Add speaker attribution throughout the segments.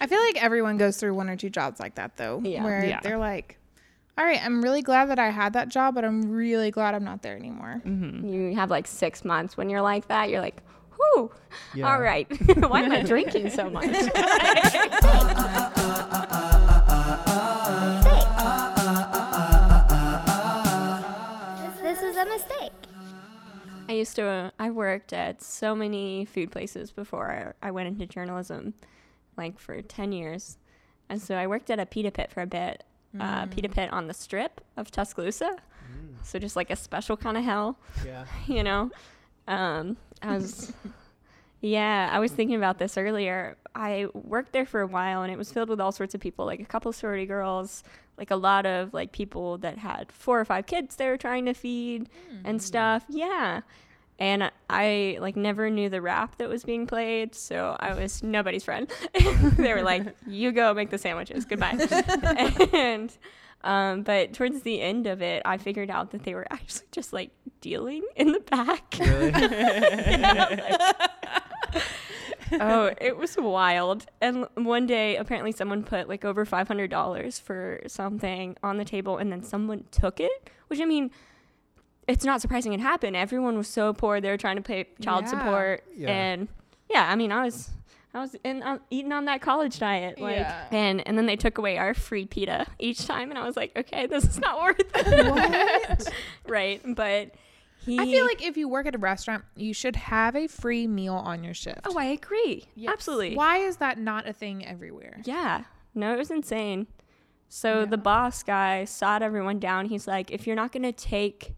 Speaker 1: I feel like everyone goes through one or two jobs like that though,
Speaker 2: Yeah.
Speaker 1: where
Speaker 3: Yeah.
Speaker 1: they're like, "All right, I'm really glad that I had that job, but I'm really glad I'm not there anymore."
Speaker 3: Mm-hmm.
Speaker 2: You have like six months when you're like that. You're like, whew,
Speaker 4: Yeah.
Speaker 2: all right. Why am I drinking so much?
Speaker 5: This is a mistake.
Speaker 2: I used to, I worked at so many food places before I, I went into journalism, like for 10 years. And so I worked at a pita pit for a bit, uh, pita pit on the strip of Tuscaloosa. So just like a special kind of hell,
Speaker 4: Yeah.
Speaker 2: you know? Um, I was, yeah, I was thinking about this earlier. I worked there for a while and it was filled with all sorts of people, like a couple sorority girls, like a lot of like people that had four or five kids they were trying to feed and stuff. Yeah. And I like never knew the rap that was being played, so I was nobody's friend. they were like, "You go make the sandwiches, goodbye." and um, but towards the end of it, I figured out that they were actually just like dealing in the back. oh, it was wild. And one day, apparently, someone put like over five hundred dollars for something on the table, and then someone took it. Which I mean, it's not surprising it happened. Everyone was so poor; they were trying to pay child
Speaker 1: Yeah.
Speaker 2: support,
Speaker 4: Yeah.
Speaker 2: and yeah, I mean, I was. I was in, um, eating on that college diet, like,
Speaker 1: Yeah.
Speaker 2: and and then they took away our free pita each time, and I was like, okay, this is not worth it, right? But he,
Speaker 1: I feel like if you work at a restaurant, you should have a free meal on your shift.
Speaker 2: oh, I agree, absolutely.
Speaker 1: Why is that not a thing everywhere?
Speaker 2: Yeah. No, it was insane. So the boss guy sat everyone down. He's like, if you're not going to take,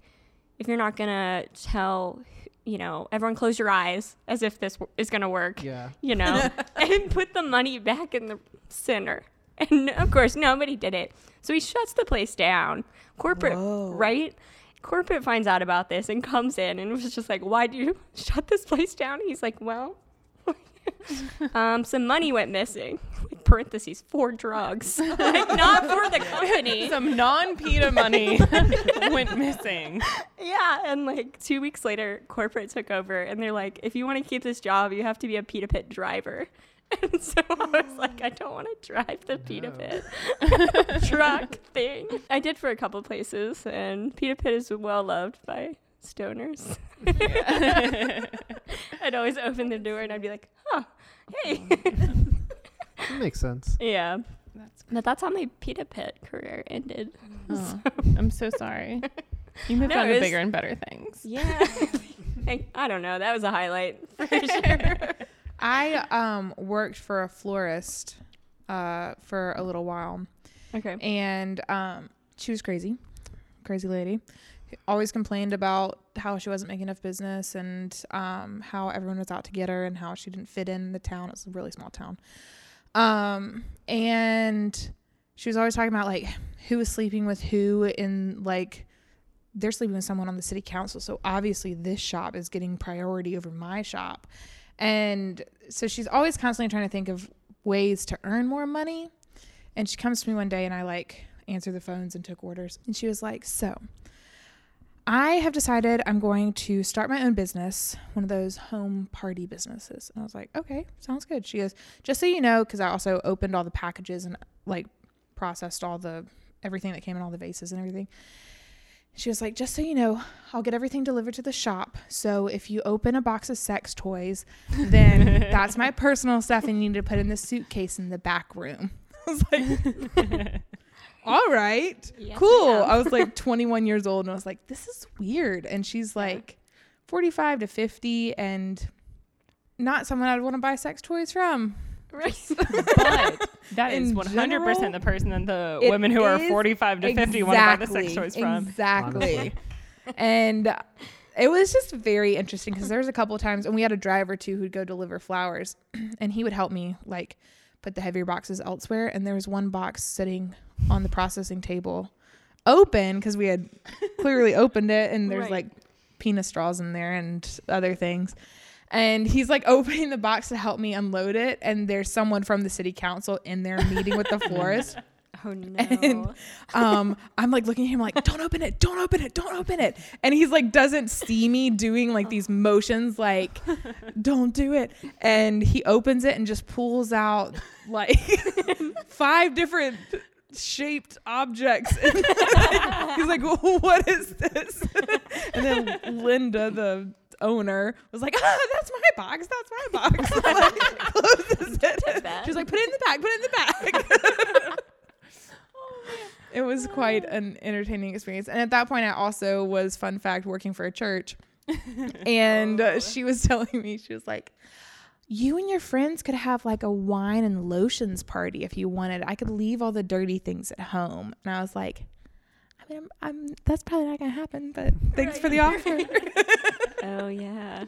Speaker 2: if you're not going to tell, you know, everyone close your eyes as if this w- is going to work,
Speaker 4: Yeah.
Speaker 2: you know, and put the money back in the center. And of course, nobody did it. So he shuts the place down. Corporate, right? Corporate finds out about this and comes in and was just like, why do you shut this place down? He's like, well, um, some money went missing. Like parentheses for drugs, like not for the company.
Speaker 3: Some non-pita money went missing.
Speaker 2: yeah, and like two weeks later, corporate took over, and they're like, if you want to keep this job, you have to be a pita pit driver. And so I was like, I don't want to drive the pita pit truck thing. I did for a couple places, and pita pit is well loved by stoners. I'd always open the door and I'd be like, huh, hey.
Speaker 4: That makes sense.
Speaker 2: Yeah.
Speaker 3: That's
Speaker 2: But that's how my pita pit career ended.
Speaker 3: Oh, I'm so sorry. You moved
Speaker 2: No,
Speaker 3: on
Speaker 2: it
Speaker 3: to bigger and better things.
Speaker 2: Yeah. I, I don't know. That was a highlight for sure.
Speaker 1: I um worked for a florist uh for a little while
Speaker 2: okay.
Speaker 1: and um she was crazy. Crazy lady. Always complained about how she wasn't making enough business and um how everyone was out to get her and how she didn't fit in the town. It's a really small town. Um and she was always talking about like who was sleeping with who in like they're sleeping with someone on the city council. So obviously this shop is getting priority over my shop. And so she's always constantly trying to think of ways to earn more money. And she comes to me one day and I like answered the phones and took orders. And she was like, So I have decided I'm going to start my own business, one of those home party businesses. And I was like, Okay, sounds good. She goes, Just so you know, because I also opened all the packages and like processed all the everything that came in all the vases and everything. She was like, just so you know, I'll get everything delivered to the shop. So if you open a box of sex toys, then that's my personal stuff and you need to put in the suitcase in the back room. I was like, all right,
Speaker 2: Yes,
Speaker 1: cool.
Speaker 2: ma'am.
Speaker 1: I was like 21 years old and I was like, this is weird. And she's like 45 to 50 and not someone I'd want to buy sex toys from.
Speaker 2: Right.
Speaker 3: But that is 100%
Speaker 1: general,
Speaker 3: the person that the women who are 45 to 50 want to buy the sex toys from.
Speaker 1: Exactly. And it was just very interesting because there was a couple of times, and we had a driver too who'd go deliver flowers, and he would help me like put the heavier boxes elsewhere. And there was one box sitting on the processing table, open because we had clearly opened it, and there's
Speaker 2: Right.
Speaker 1: like penis straws in there and other things. And he's like opening the box to help me unload it, and there's someone from the city council in there meeting with the florist.
Speaker 2: Oh no.
Speaker 1: And um, I'm like looking at him like, don't open it, don't open it, don't open it. And he's like, doesn't see me doing like these motions, like, don't do it. And he opens it and just pulls out like five different shaped objects. he's like, well, what is this? and then Linda, the owner, was like, ah, that's my box, that's my box. like, closes it. She's like, put it in the bag, put it in the bag. It was quite an entertaining experience. And at that point, I also was, fun fact, working for a church. and uh, she was telling me, she was like, you and your friends could have like a wine and lotions party if you wanted. I could leave all the dirty things at home. And I was like, I mean, I'm, I'm that's probably not going to happen, but thanks for the offer.
Speaker 2: oh yeah.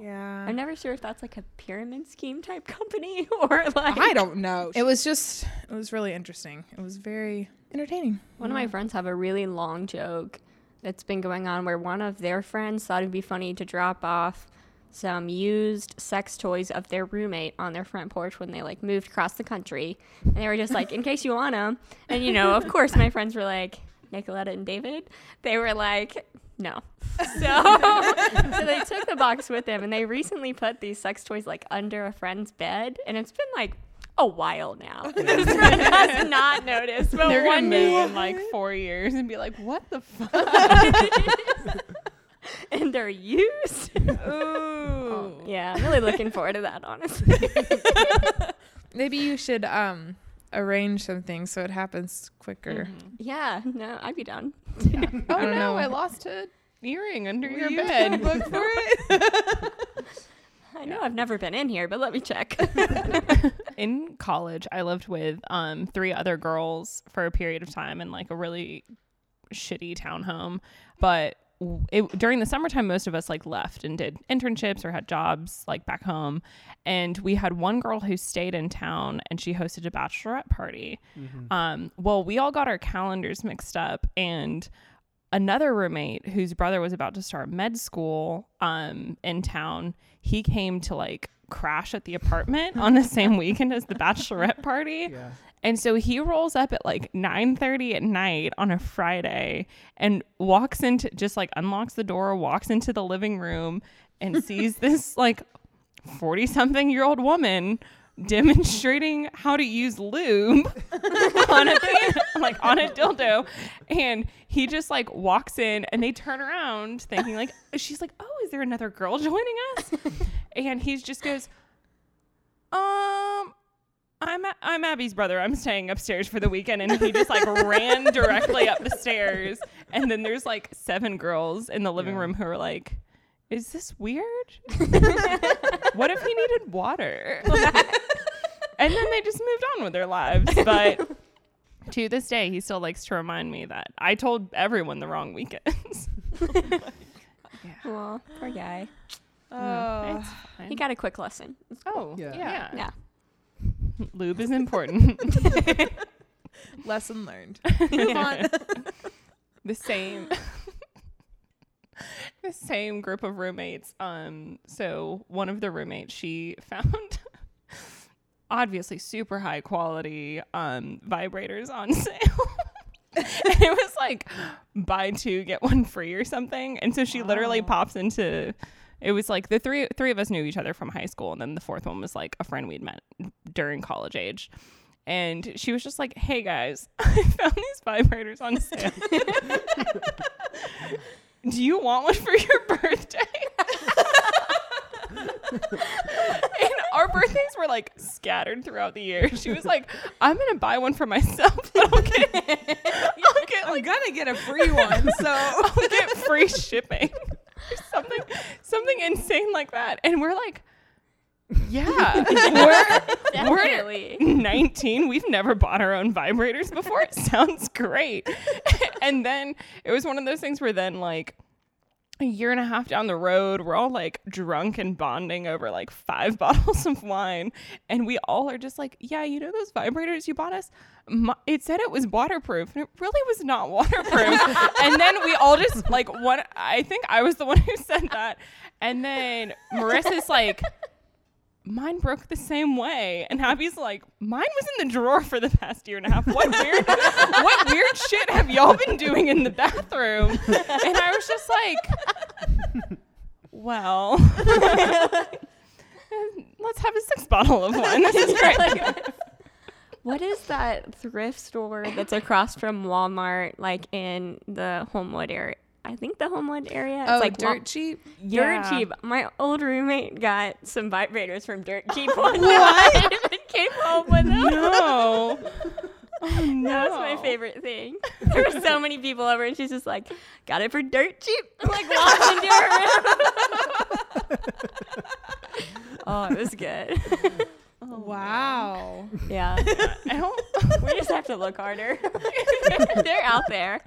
Speaker 1: Yeah.
Speaker 2: I'm never sure if that's like a pyramid scheme type company or like
Speaker 1: I don't know. It was just, it was really interesting. It was very entertaining.
Speaker 2: One of my friends have a really long joke that's been going on where one of their friends thought it'd be funny to drop off some used sex toys of their roommate on their front porch when they like moved across the country. And they were just like, in case you want them. And you know, of course, my friends were like, Nicoletta and David, they were like, no. So, so they took the box with them and they recently put these sex toys like under a friend's bed. And it's been like a while now. And this friend has not noticed. But
Speaker 3: They're gonna
Speaker 2: one
Speaker 3: move
Speaker 2: day,
Speaker 3: in like four years and be like, "What the fuck?"
Speaker 2: and they're used.
Speaker 3: Ooh.
Speaker 2: yeah, I'm really looking forward to that, honestly.
Speaker 1: Maybe you should um arrange something so it happens quicker.
Speaker 3: Mhm.
Speaker 2: yeah, no, I'd be done.
Speaker 3: Oh
Speaker 1: I
Speaker 3: no,
Speaker 1: know.
Speaker 3: I lost a earring under
Speaker 1: Will
Speaker 3: your
Speaker 1: you
Speaker 3: bed.
Speaker 1: book for it?
Speaker 2: I know I've never been in here, but let me check.
Speaker 3: in college i lived with um three other girls for a period of time in like a really shitty townhome but w- it, during the summertime most of us like left and did internships or had jobs like back home. And we had one girl who stayed in town and she hosted a bachelorette party. Um well we all got our calendars mixed up and another roommate whose brother was about to start med school um in town he came to like crash at the apartment on the same weekend as the bachelorette party.
Speaker 4: Yeah.
Speaker 3: And so he rolls up at like 9:30 at night on a Friday and walks into just like unlocks the door, walks into the living room and sees this like 40 something year old woman demonstrating how to use lube on a like on a dildo. And he just like walks in and they turn around thinking like she's like oh is there another girl joining us? And he just goes um I'm A- I'm Abby's brother. I'm staying upstairs for the weekend, and he just like ran directly up the stairs. And then there's like seven girls in the living
Speaker 4: Yeah.
Speaker 3: room who are like, "Is this weird? what if he needed water?" and then they just moved on with their lives. But to this day, he still likes to remind me that I told everyone the wrong weekends.
Speaker 2: Well, poor guy.
Speaker 1: Oh,
Speaker 3: It's fine.
Speaker 2: He got a quick lesson.
Speaker 3: oh
Speaker 4: Yeah.
Speaker 3: yeah.
Speaker 2: Yeah.
Speaker 3: Lube is important.
Speaker 1: lesson learned. Move on.
Speaker 3: the same the same group of roommates um so one of the roommates she found obviously super high quality um vibrators on sale and it was like buy two get one free or something and so she literally pops into it was like the three three of us knew each other from high school and then the fourth one was like a friend we'd met during college age. And she was just like hey guys i found these vibrators on sale. Do you want one for your birthday? And our birthdays were like scattered throughout the year. She was like i'm gonna buy one for myself but i'll get, I'll get
Speaker 1: I'm
Speaker 3: like
Speaker 1: gonna get a free one, so.
Speaker 3: I'll get free shipping. Or something something insane like that. And we're like, yeah, we're, we're 19. We've never bought our own vibrators before. It sounds great. and then it was one of those things where then like a year and a half down the road, we're all like drunk and bonding over like five bottles of wine. And we all are just like, yeah, you know those vibrators you bought us? My, it said it was waterproof and it really was not waterproof. and then we all just like, one, I think I was the one who said that. And then Marissa's like, mine broke the same way. And Abby's like, mine was in the drawer for the past year and a half. What weird, what weird shit have y'all been doing in the bathroom? And I was just like, well, let's have a six bottle of one. This is great.
Speaker 2: What is that thrift store that's across from Walmart, like in the Homewood area? I think the Homewood area. It's
Speaker 1: oh,
Speaker 2: like
Speaker 1: dirt cheap.
Speaker 2: Dirt
Speaker 3: Yeah.
Speaker 2: cheap. My old roommate got some vibrators from Dirt Cheap one time and came home with them.
Speaker 3: No. Oh, no.
Speaker 2: That was my favorite thing. There were so many people over, and she's just like, "Got it for dirt cheap." And, like walks into her room. oh, it was good.
Speaker 1: Oh, wow.
Speaker 2: Yeah,
Speaker 3: I don't.
Speaker 2: we just have to look harder. They're out there.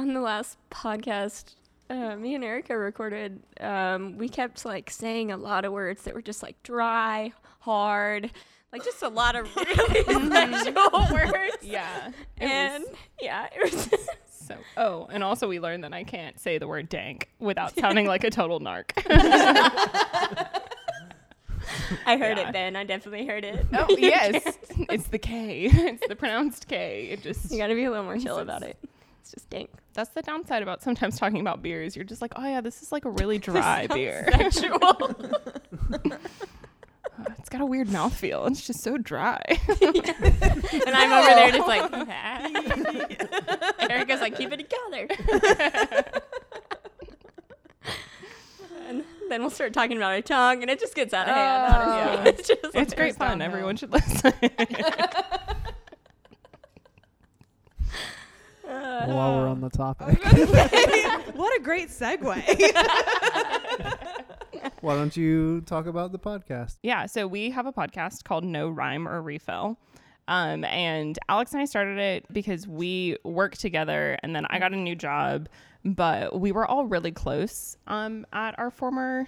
Speaker 2: On the last podcast, uh, me and Erica recorded. Um, we kept like saying a lot of words that were just like dry, hard, like just a lot of really sexual words.
Speaker 3: Yeah.
Speaker 2: And
Speaker 3: was
Speaker 2: yeah, it was.
Speaker 3: so. Oh, and also we learned that I can't say the word dank without sounding like a total narc.
Speaker 2: I heard
Speaker 3: Yeah.
Speaker 2: it then. I definitely heard it.
Speaker 3: Oh yes, it's the K. It's the pronounced K. It just
Speaker 2: You got to be a little more chill about it. It's just dank.
Speaker 3: that's the downside about sometimes talking about beers. You're just like, oh yeah, this is like a really dry beer.
Speaker 2: Sexual.
Speaker 3: it's got a weird mouthfeel. It's just so dry.
Speaker 2: and I'm over there just like, Erica's like, keep it together. and then we'll start talking about our tongue, and it just gets out of hand.
Speaker 1: Oh.
Speaker 2: It's just
Speaker 3: it's
Speaker 2: like,
Speaker 3: great fun. Everyone should listen.
Speaker 2: Uh,
Speaker 4: While we're on the topic,
Speaker 1: what a great segue.
Speaker 4: why don't you talk about the podcast?
Speaker 3: Yeah, so we have a podcast called No Rhyme or Refill. Um, and Alex and I started it because we work together and then I got a new job, but we were all really close um, at our former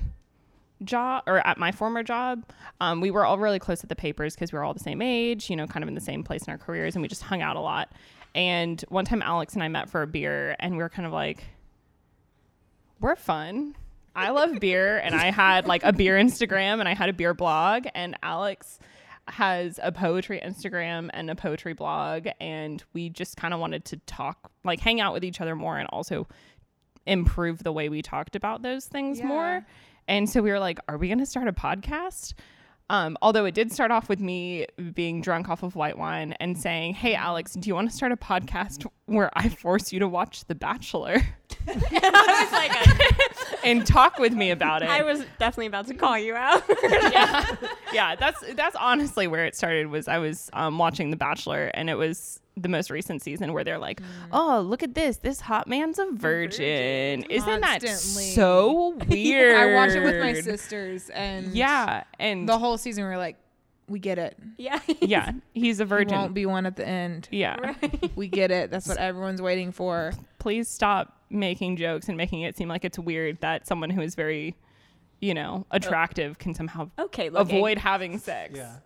Speaker 3: job or at my former job. Um, we were all really close at the papers because we were all the same age, you know, kind of in the same place in our careers, and we just hung out a lot. And one time Alex and I met for a beer and we were kind of like, we're fun. I love beer, and I had like a beer Instagram and I had a beer blog, and Alex has a poetry Instagram and a poetry blog, and we just kind of wanted to talk, like hang out with each other more, and also improve the way we talked about those things
Speaker 1: Yeah.
Speaker 3: more. And so we were like, are we going to start a podcast? Um, although it did start off with me being drunk off of white wine and saying, Hey, Alex, do you want to start a podcast where I force you to watch The Bachelor
Speaker 2: I was like,
Speaker 3: and talk with me about it?
Speaker 2: I was definitely about to call you out.
Speaker 3: yeah, yeah. That's that's honestly where it started. Was I was um, watching The Bachelor, and it was the most recent season where they're like, "Oh, look at this! This hot man's a virgin. Isn't that so weird?"
Speaker 1: I watch it with my sisters, and
Speaker 3: Yeah, and
Speaker 1: the whole season we are like, we get it.
Speaker 2: yeah.
Speaker 3: yeah, he's a
Speaker 1: He
Speaker 3: virgin.
Speaker 1: won't be one at the end.
Speaker 3: yeah,
Speaker 2: Right.
Speaker 1: We get it. That's what everyone's waiting for.
Speaker 3: please stop making jokes and making it seem like it's weird that someone who is very, you know, attractive can somehow
Speaker 2: Okay, looking.
Speaker 3: avoid having sex.
Speaker 4: Yeah.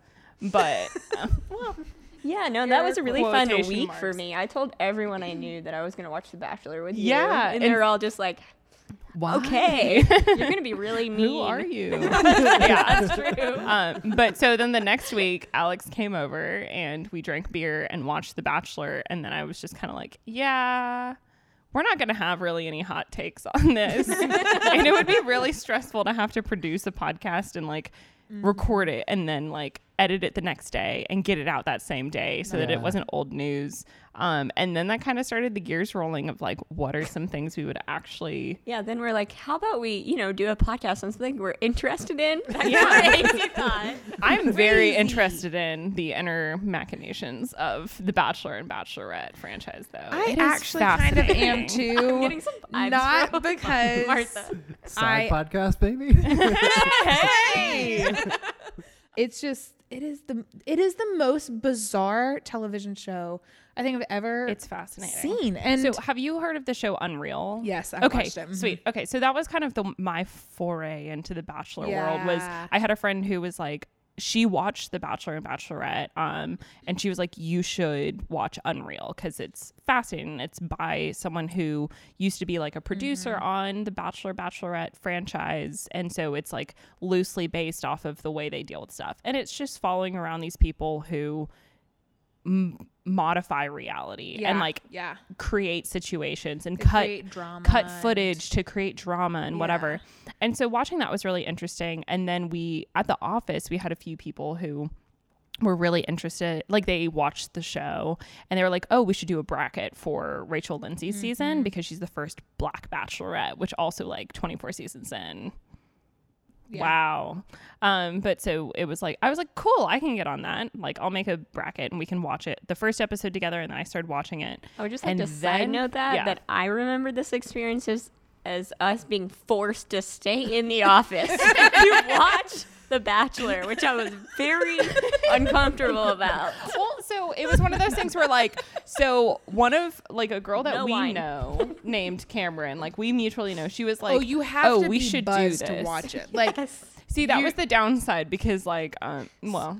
Speaker 3: But uh, well,
Speaker 2: Yeah, no, that was a really fun
Speaker 3: Quotation
Speaker 2: week for me. I told everyone I knew that I was going to watch The Bachelor with you.
Speaker 3: Yeah,
Speaker 2: And,
Speaker 3: and-
Speaker 2: they're all just like,
Speaker 3: why?
Speaker 2: okay, you're going to be really mean.
Speaker 3: Who are you? yeah,
Speaker 2: That's true.
Speaker 3: um, but so then the next week, Alex came over and we drank beer and watched The Bachelor. And then I was just kind of like, yeah, we're not going to have really any hot takes on this. and it would be really stressful to have to produce a podcast and like record it and then like edit it the next day and get it out that same day so that it wasn't old news. Um, and then that kind of started the gears rolling of like, what are some things we would actually
Speaker 2: Yeah, then we're like, how about we, you know, do a podcast on something we're interested in? That's
Speaker 3: Yeah.
Speaker 2: crazy thought.
Speaker 3: I'm very interested in the inner machinations of the Bachelor and Bachelorette franchise, though.
Speaker 1: I
Speaker 3: It is
Speaker 1: actually kind of am
Speaker 3: fascinating.
Speaker 2: I'm
Speaker 1: too.
Speaker 2: getting some vibes
Speaker 1: Not
Speaker 2: from
Speaker 1: because
Speaker 2: Martha.
Speaker 4: Side
Speaker 1: I-
Speaker 4: podcast, baby.
Speaker 3: hey,
Speaker 1: it's just it is the it is the most bizarre television show I think I've ever
Speaker 3: it's fascinating.
Speaker 1: seen. And
Speaker 3: so, have you heard of the show Unreal?
Speaker 1: yes, I've
Speaker 3: okay,
Speaker 1: watched it. Mhm.
Speaker 3: sweet. Okay, so that was kind of the my foray into the Bachelor world. Was I had a friend who was like, she watched The Bachelor and Bachelorette, um, and she was like, "You should watch Unreal because it's fascinating. It's by someone who used to be like a producer on the Bachelor Bachelorette franchise, and so it's like loosely based off of the way they deal with stuff, and it's just following around these people who." M- modify reality and like
Speaker 1: yeah,
Speaker 3: create situations and cut
Speaker 1: drama,
Speaker 3: cut footage to create drama and whatever. And so watching that was really interesting. And then we at the office we had a few people who were really interested like they watched the show and they were like oh we should do a bracket for rachel lindsay's
Speaker 1: Mm-hmm.
Speaker 3: season because she's the first black bachelorette which also like 24 seasons in
Speaker 1: Yeah.
Speaker 3: wow um but so it was like i was like cool i can get on that like i'll make a bracket and we can watch it the first episode together and then i started watching it
Speaker 2: I would just like
Speaker 3: And
Speaker 2: to side note that
Speaker 3: yeah.
Speaker 2: that I remember this experience as, as us being forced to stay in the office to watch The Bachelor, which I was very uncomfortable about.
Speaker 3: well, so it was one of those things where like, so one of like a girl that
Speaker 2: No
Speaker 3: we
Speaker 2: wine.
Speaker 3: know named Cameron, like we mutually know, she was like,
Speaker 1: oh, you have
Speaker 3: oh,
Speaker 1: to
Speaker 3: we
Speaker 1: be
Speaker 3: should do
Speaker 1: buzzed to watch it. Like,
Speaker 2: Yes.
Speaker 3: See, that
Speaker 1: you-
Speaker 3: was the downside because like, um, well,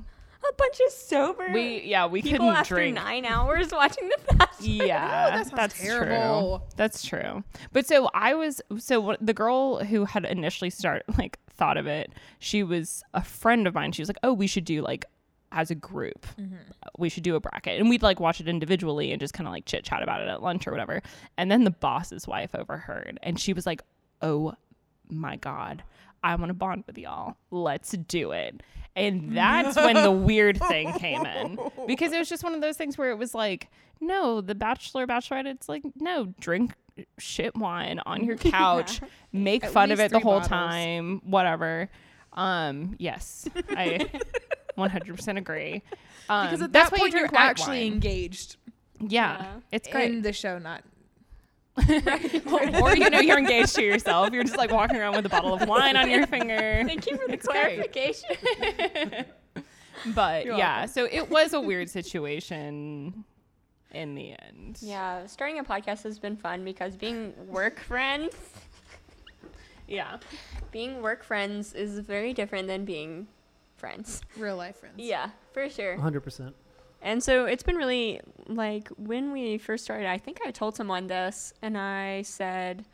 Speaker 2: a bunch of sober
Speaker 3: we yeah we
Speaker 2: people
Speaker 3: couldn't
Speaker 2: after
Speaker 3: drink.
Speaker 2: nine hours watching The Bachelor.
Speaker 3: Yeah,
Speaker 1: that sounds
Speaker 3: that's
Speaker 1: terrible.
Speaker 3: true. That's true. But so I was so what, the girl who had initially started like thought of it. She was a friend of mine. She was like, "Oh, we should do like as a group. Mm-hmm. We should do a bracket." And we'd like watch it individually and just kind of like chit chat about it at lunch or whatever. And then the boss's wife overheard, and she was like, "Oh my god." I want to bond with y'all. Let's do it. And that's when the weird thing came in. Because it was just one of those things where it was like, no, the bachelor, bachelorette, it's like, no, drink shit wine on your couch, make
Speaker 1: At
Speaker 3: fun of it the whole
Speaker 1: bottles.
Speaker 3: time, whatever. Um, yes, I 100% agree. Um,
Speaker 1: because at
Speaker 3: that's
Speaker 1: that point
Speaker 3: you
Speaker 1: you're actually
Speaker 3: wine.
Speaker 1: engaged
Speaker 3: Yeah,
Speaker 2: Yeah.
Speaker 3: it's great.
Speaker 1: in the show, not
Speaker 3: or you know, you're engaged to yourself. You're just like walking around with a bottle of wine on your finger.
Speaker 2: Thank you for the
Speaker 3: It's great.
Speaker 2: clarification.
Speaker 3: But
Speaker 1: You're
Speaker 3: yeah,
Speaker 1: welcome.
Speaker 3: so it was a weird situation in the end.
Speaker 2: Yeah, starting a podcast has been fun because being work friends,
Speaker 3: Yeah.
Speaker 2: being work friends is very different than being friends.
Speaker 1: real life friends.
Speaker 2: Yeah, for sure.
Speaker 4: 100%.
Speaker 2: And so it's been really like when we first started, I think I told someone this and I said,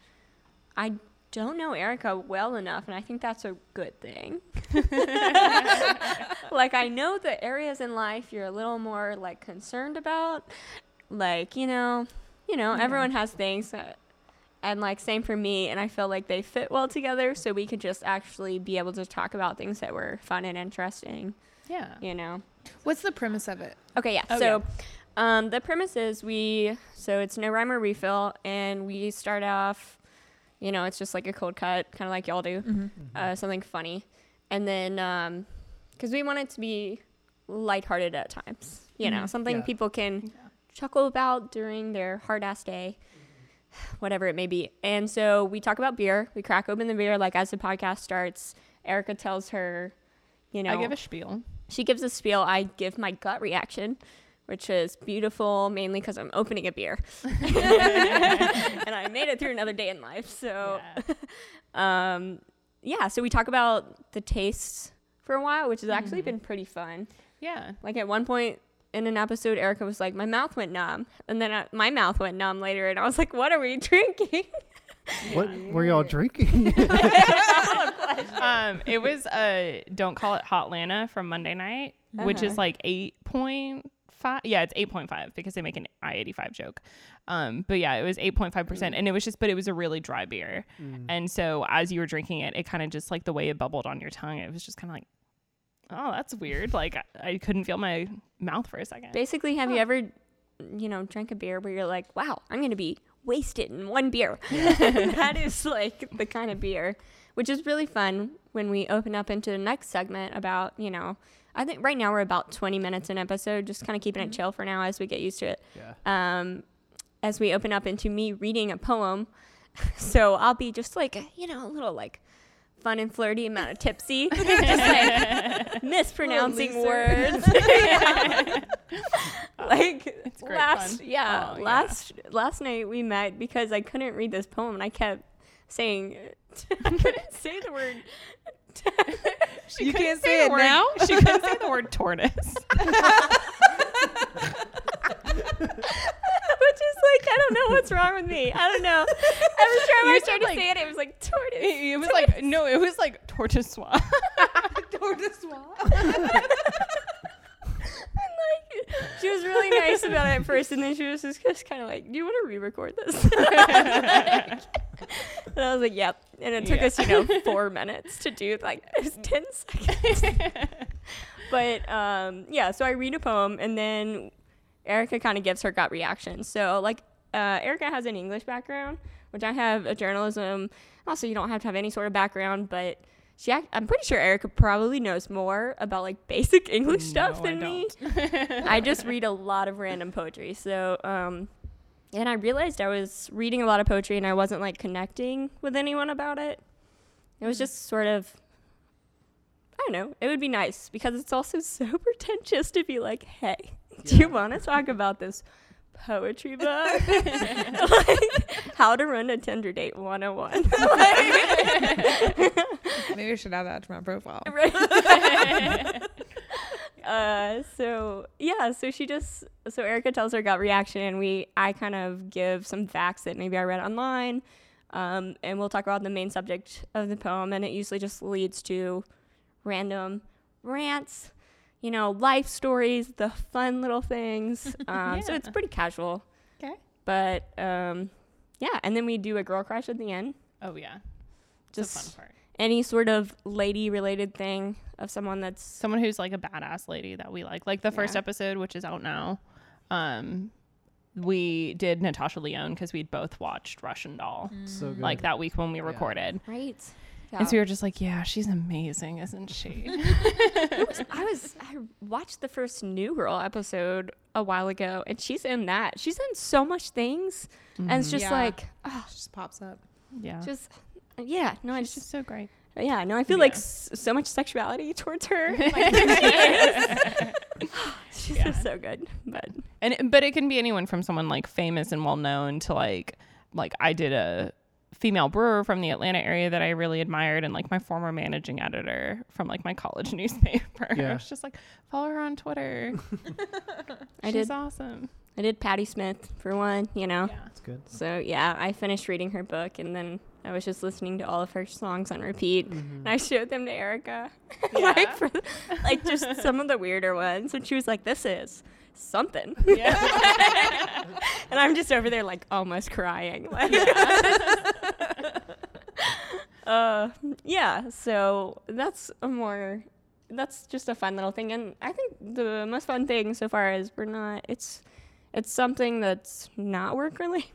Speaker 2: I don't know Erica well enough, and I think that's a good thing. like, I know the areas in life you're a little more like concerned about. Like, you know, you know, everyone has things that, and like same for me, and I feel like they fit well together, so we could just actually be able to talk about things that were fun and interesting,
Speaker 3: Yeah.
Speaker 2: you know.
Speaker 1: What's the premise of it?
Speaker 2: Okay, yeah.
Speaker 3: Oh,
Speaker 2: so um, the premise is we so it's no rhyme or refill, and we start off, you know, it's just like a cold cut, kind of like y'all do,
Speaker 1: Mm-hmm.
Speaker 2: uh, something funny, and then because we want it to be lighthearted at times, you know,
Speaker 1: Mhm.
Speaker 2: something
Speaker 4: Yeah.
Speaker 2: people can chuckle about during their hard ass day. Whatever it may be. And so we talk about beer. We crack open the beer like as the podcast starts. Erica tells her, you know,
Speaker 3: I give a spiel.
Speaker 2: She gives a spiel. I give my gut reaction, which is beautiful, mainly because I'm opening a beer, and I made it through another day in life. So, um, yeah. So we talk about the tastes for a while, which has actually been pretty fun.
Speaker 3: Yeah.
Speaker 2: Like at one point in an episode, Erica was like, "My mouth went numb," and then uh, my mouth went numb later, and I was like, "What are we drinking?"
Speaker 4: What were y'all drinking?
Speaker 3: um, it was uh, don't call it Hot Lana from Monday night, which is
Speaker 2: Uh-huh.
Speaker 3: like eight point five. Yeah, it's eight point five because they make an I eighty five joke. Um, but yeah, it was eight point five percent, and it was just, but it was a really dry beer, and so as you were drinking it, it kind of just like the way it bubbled on your tongue, it was just kind of like, oh, that's weird. Like I, I couldn't feel my mouth for a second.
Speaker 2: Basically, have you ever, you know, drank a beer where you're like, wow, I'm going to be wasted in one beer? that is like the kind of beer, which is really fun when we open up into the next segment about, you know, I think right now we're about 20 minutes an episode, just kind of keeping it chill for now as we get used to it.
Speaker 4: yeah.
Speaker 2: Um, as we open up into me reading a poem. So I'll be just like, you know, a little like fun and flirty amount of tipsy, just like mispronouncing words. like
Speaker 3: It's great
Speaker 2: last,
Speaker 3: fun.
Speaker 2: yeah,
Speaker 3: Oh, yeah.
Speaker 2: last last night we met because I couldn't read this poem and I kept saying I couldn't say the word.
Speaker 3: She
Speaker 1: You can't say
Speaker 3: the
Speaker 1: it
Speaker 3: word-
Speaker 1: now?
Speaker 3: She couldn't say the word tortoise.
Speaker 2: Which is like, I don't know what's wrong with me. I don't know. Every time I
Speaker 3: You
Speaker 2: tried
Speaker 3: said,
Speaker 2: to
Speaker 3: like-
Speaker 2: say it, it was like tortoise.
Speaker 3: It, it was like no, it was like tortoise Tortoise.
Speaker 2: And like, she was really nice about it at first, and then she was just, just kind of like, "Do you want to re-record this?" and I was like, "Yep." And it took
Speaker 3: Yeah.
Speaker 2: us, you know, four minutes to do like it was ten seconds. but um, yeah, so I read a poem, and then Erica kind of gives her gut reaction. So like, uh, Erica has an English background, which I have a journalism. Also, you don't have to have any sort of background, but she, act- I'm pretty sure Erica probably knows more about like basic English stuff
Speaker 3: No, I
Speaker 2: than me. I just read a lot of random poetry. So, um, and I realized I was reading a lot of poetry and I wasn't like connecting with anyone about it. It was just sort of, I don't know, it would be nice because it's also so pretentious to be like, hey, do you want to talk about this poetry book? like, how to run a Tinder date 101. Like-
Speaker 1: Maybe I should add that to my profile.
Speaker 2: right. uh, so yeah, so she just so Erica tells her gut reaction, and we I kind of give some facts that maybe I read online, um, and we'll talk about the main subject of the poem, and it usually just leads to random rants, you know, life stories, the fun little things. Um, So it's pretty casual.
Speaker 1: Okay.
Speaker 2: But um, yeah, and then we do a girl crush at the end.
Speaker 3: Oh yeah, it's fun
Speaker 2: Just
Speaker 3: part.
Speaker 2: any sort of lady related thing of someone that's
Speaker 3: Someone who's like a badass lady that we like. Like the first
Speaker 2: Yeah.
Speaker 3: episode, which is out now. Um, we did Natasha Lyonne because we'd both watched Russian Doll
Speaker 4: So good.
Speaker 3: like that week when we
Speaker 4: Yeah.
Speaker 3: recorded.
Speaker 2: Right.
Speaker 3: And so we were just like, yeah, she's amazing, isn't she?
Speaker 2: I was I watched the first New Girl episode a while ago, and she's in that. She's in so much things, and it's mm-hmm. just
Speaker 1: Yeah.
Speaker 2: like, oh,
Speaker 1: Just pops up.
Speaker 3: yeah.
Speaker 2: just yeah, no, I just
Speaker 3: just so great.
Speaker 2: yeah, no, I feel like s- so much sexuality towards her. Like, she's
Speaker 3: Yeah.
Speaker 2: just so good, but
Speaker 3: And but it can be anyone from someone like famous and well known to like like I did a female brewer from the Atlanta area that I really admired and like my former managing editor from like my college newspaper. I
Speaker 4: Yeah.
Speaker 3: was just like follow her on Twitter.
Speaker 2: I
Speaker 3: She's
Speaker 2: did
Speaker 3: awesome.
Speaker 2: I did Patti Smith for one, you know.
Speaker 3: Yeah.
Speaker 4: That's good.
Speaker 2: So yeah, I finished reading her book, and then I was just listening to all of her songs on repeat. Mm-hmm. And I showed them to Erica, like for like just some of the weirder ones, and she was like, "This is something,"
Speaker 3: Yeah.
Speaker 2: and I'm just over there like almost crying. Like, uh, yeah. So that's a more that's just a fun little thing, and I think the most fun thing so far is we're not. It's it's something that's not work related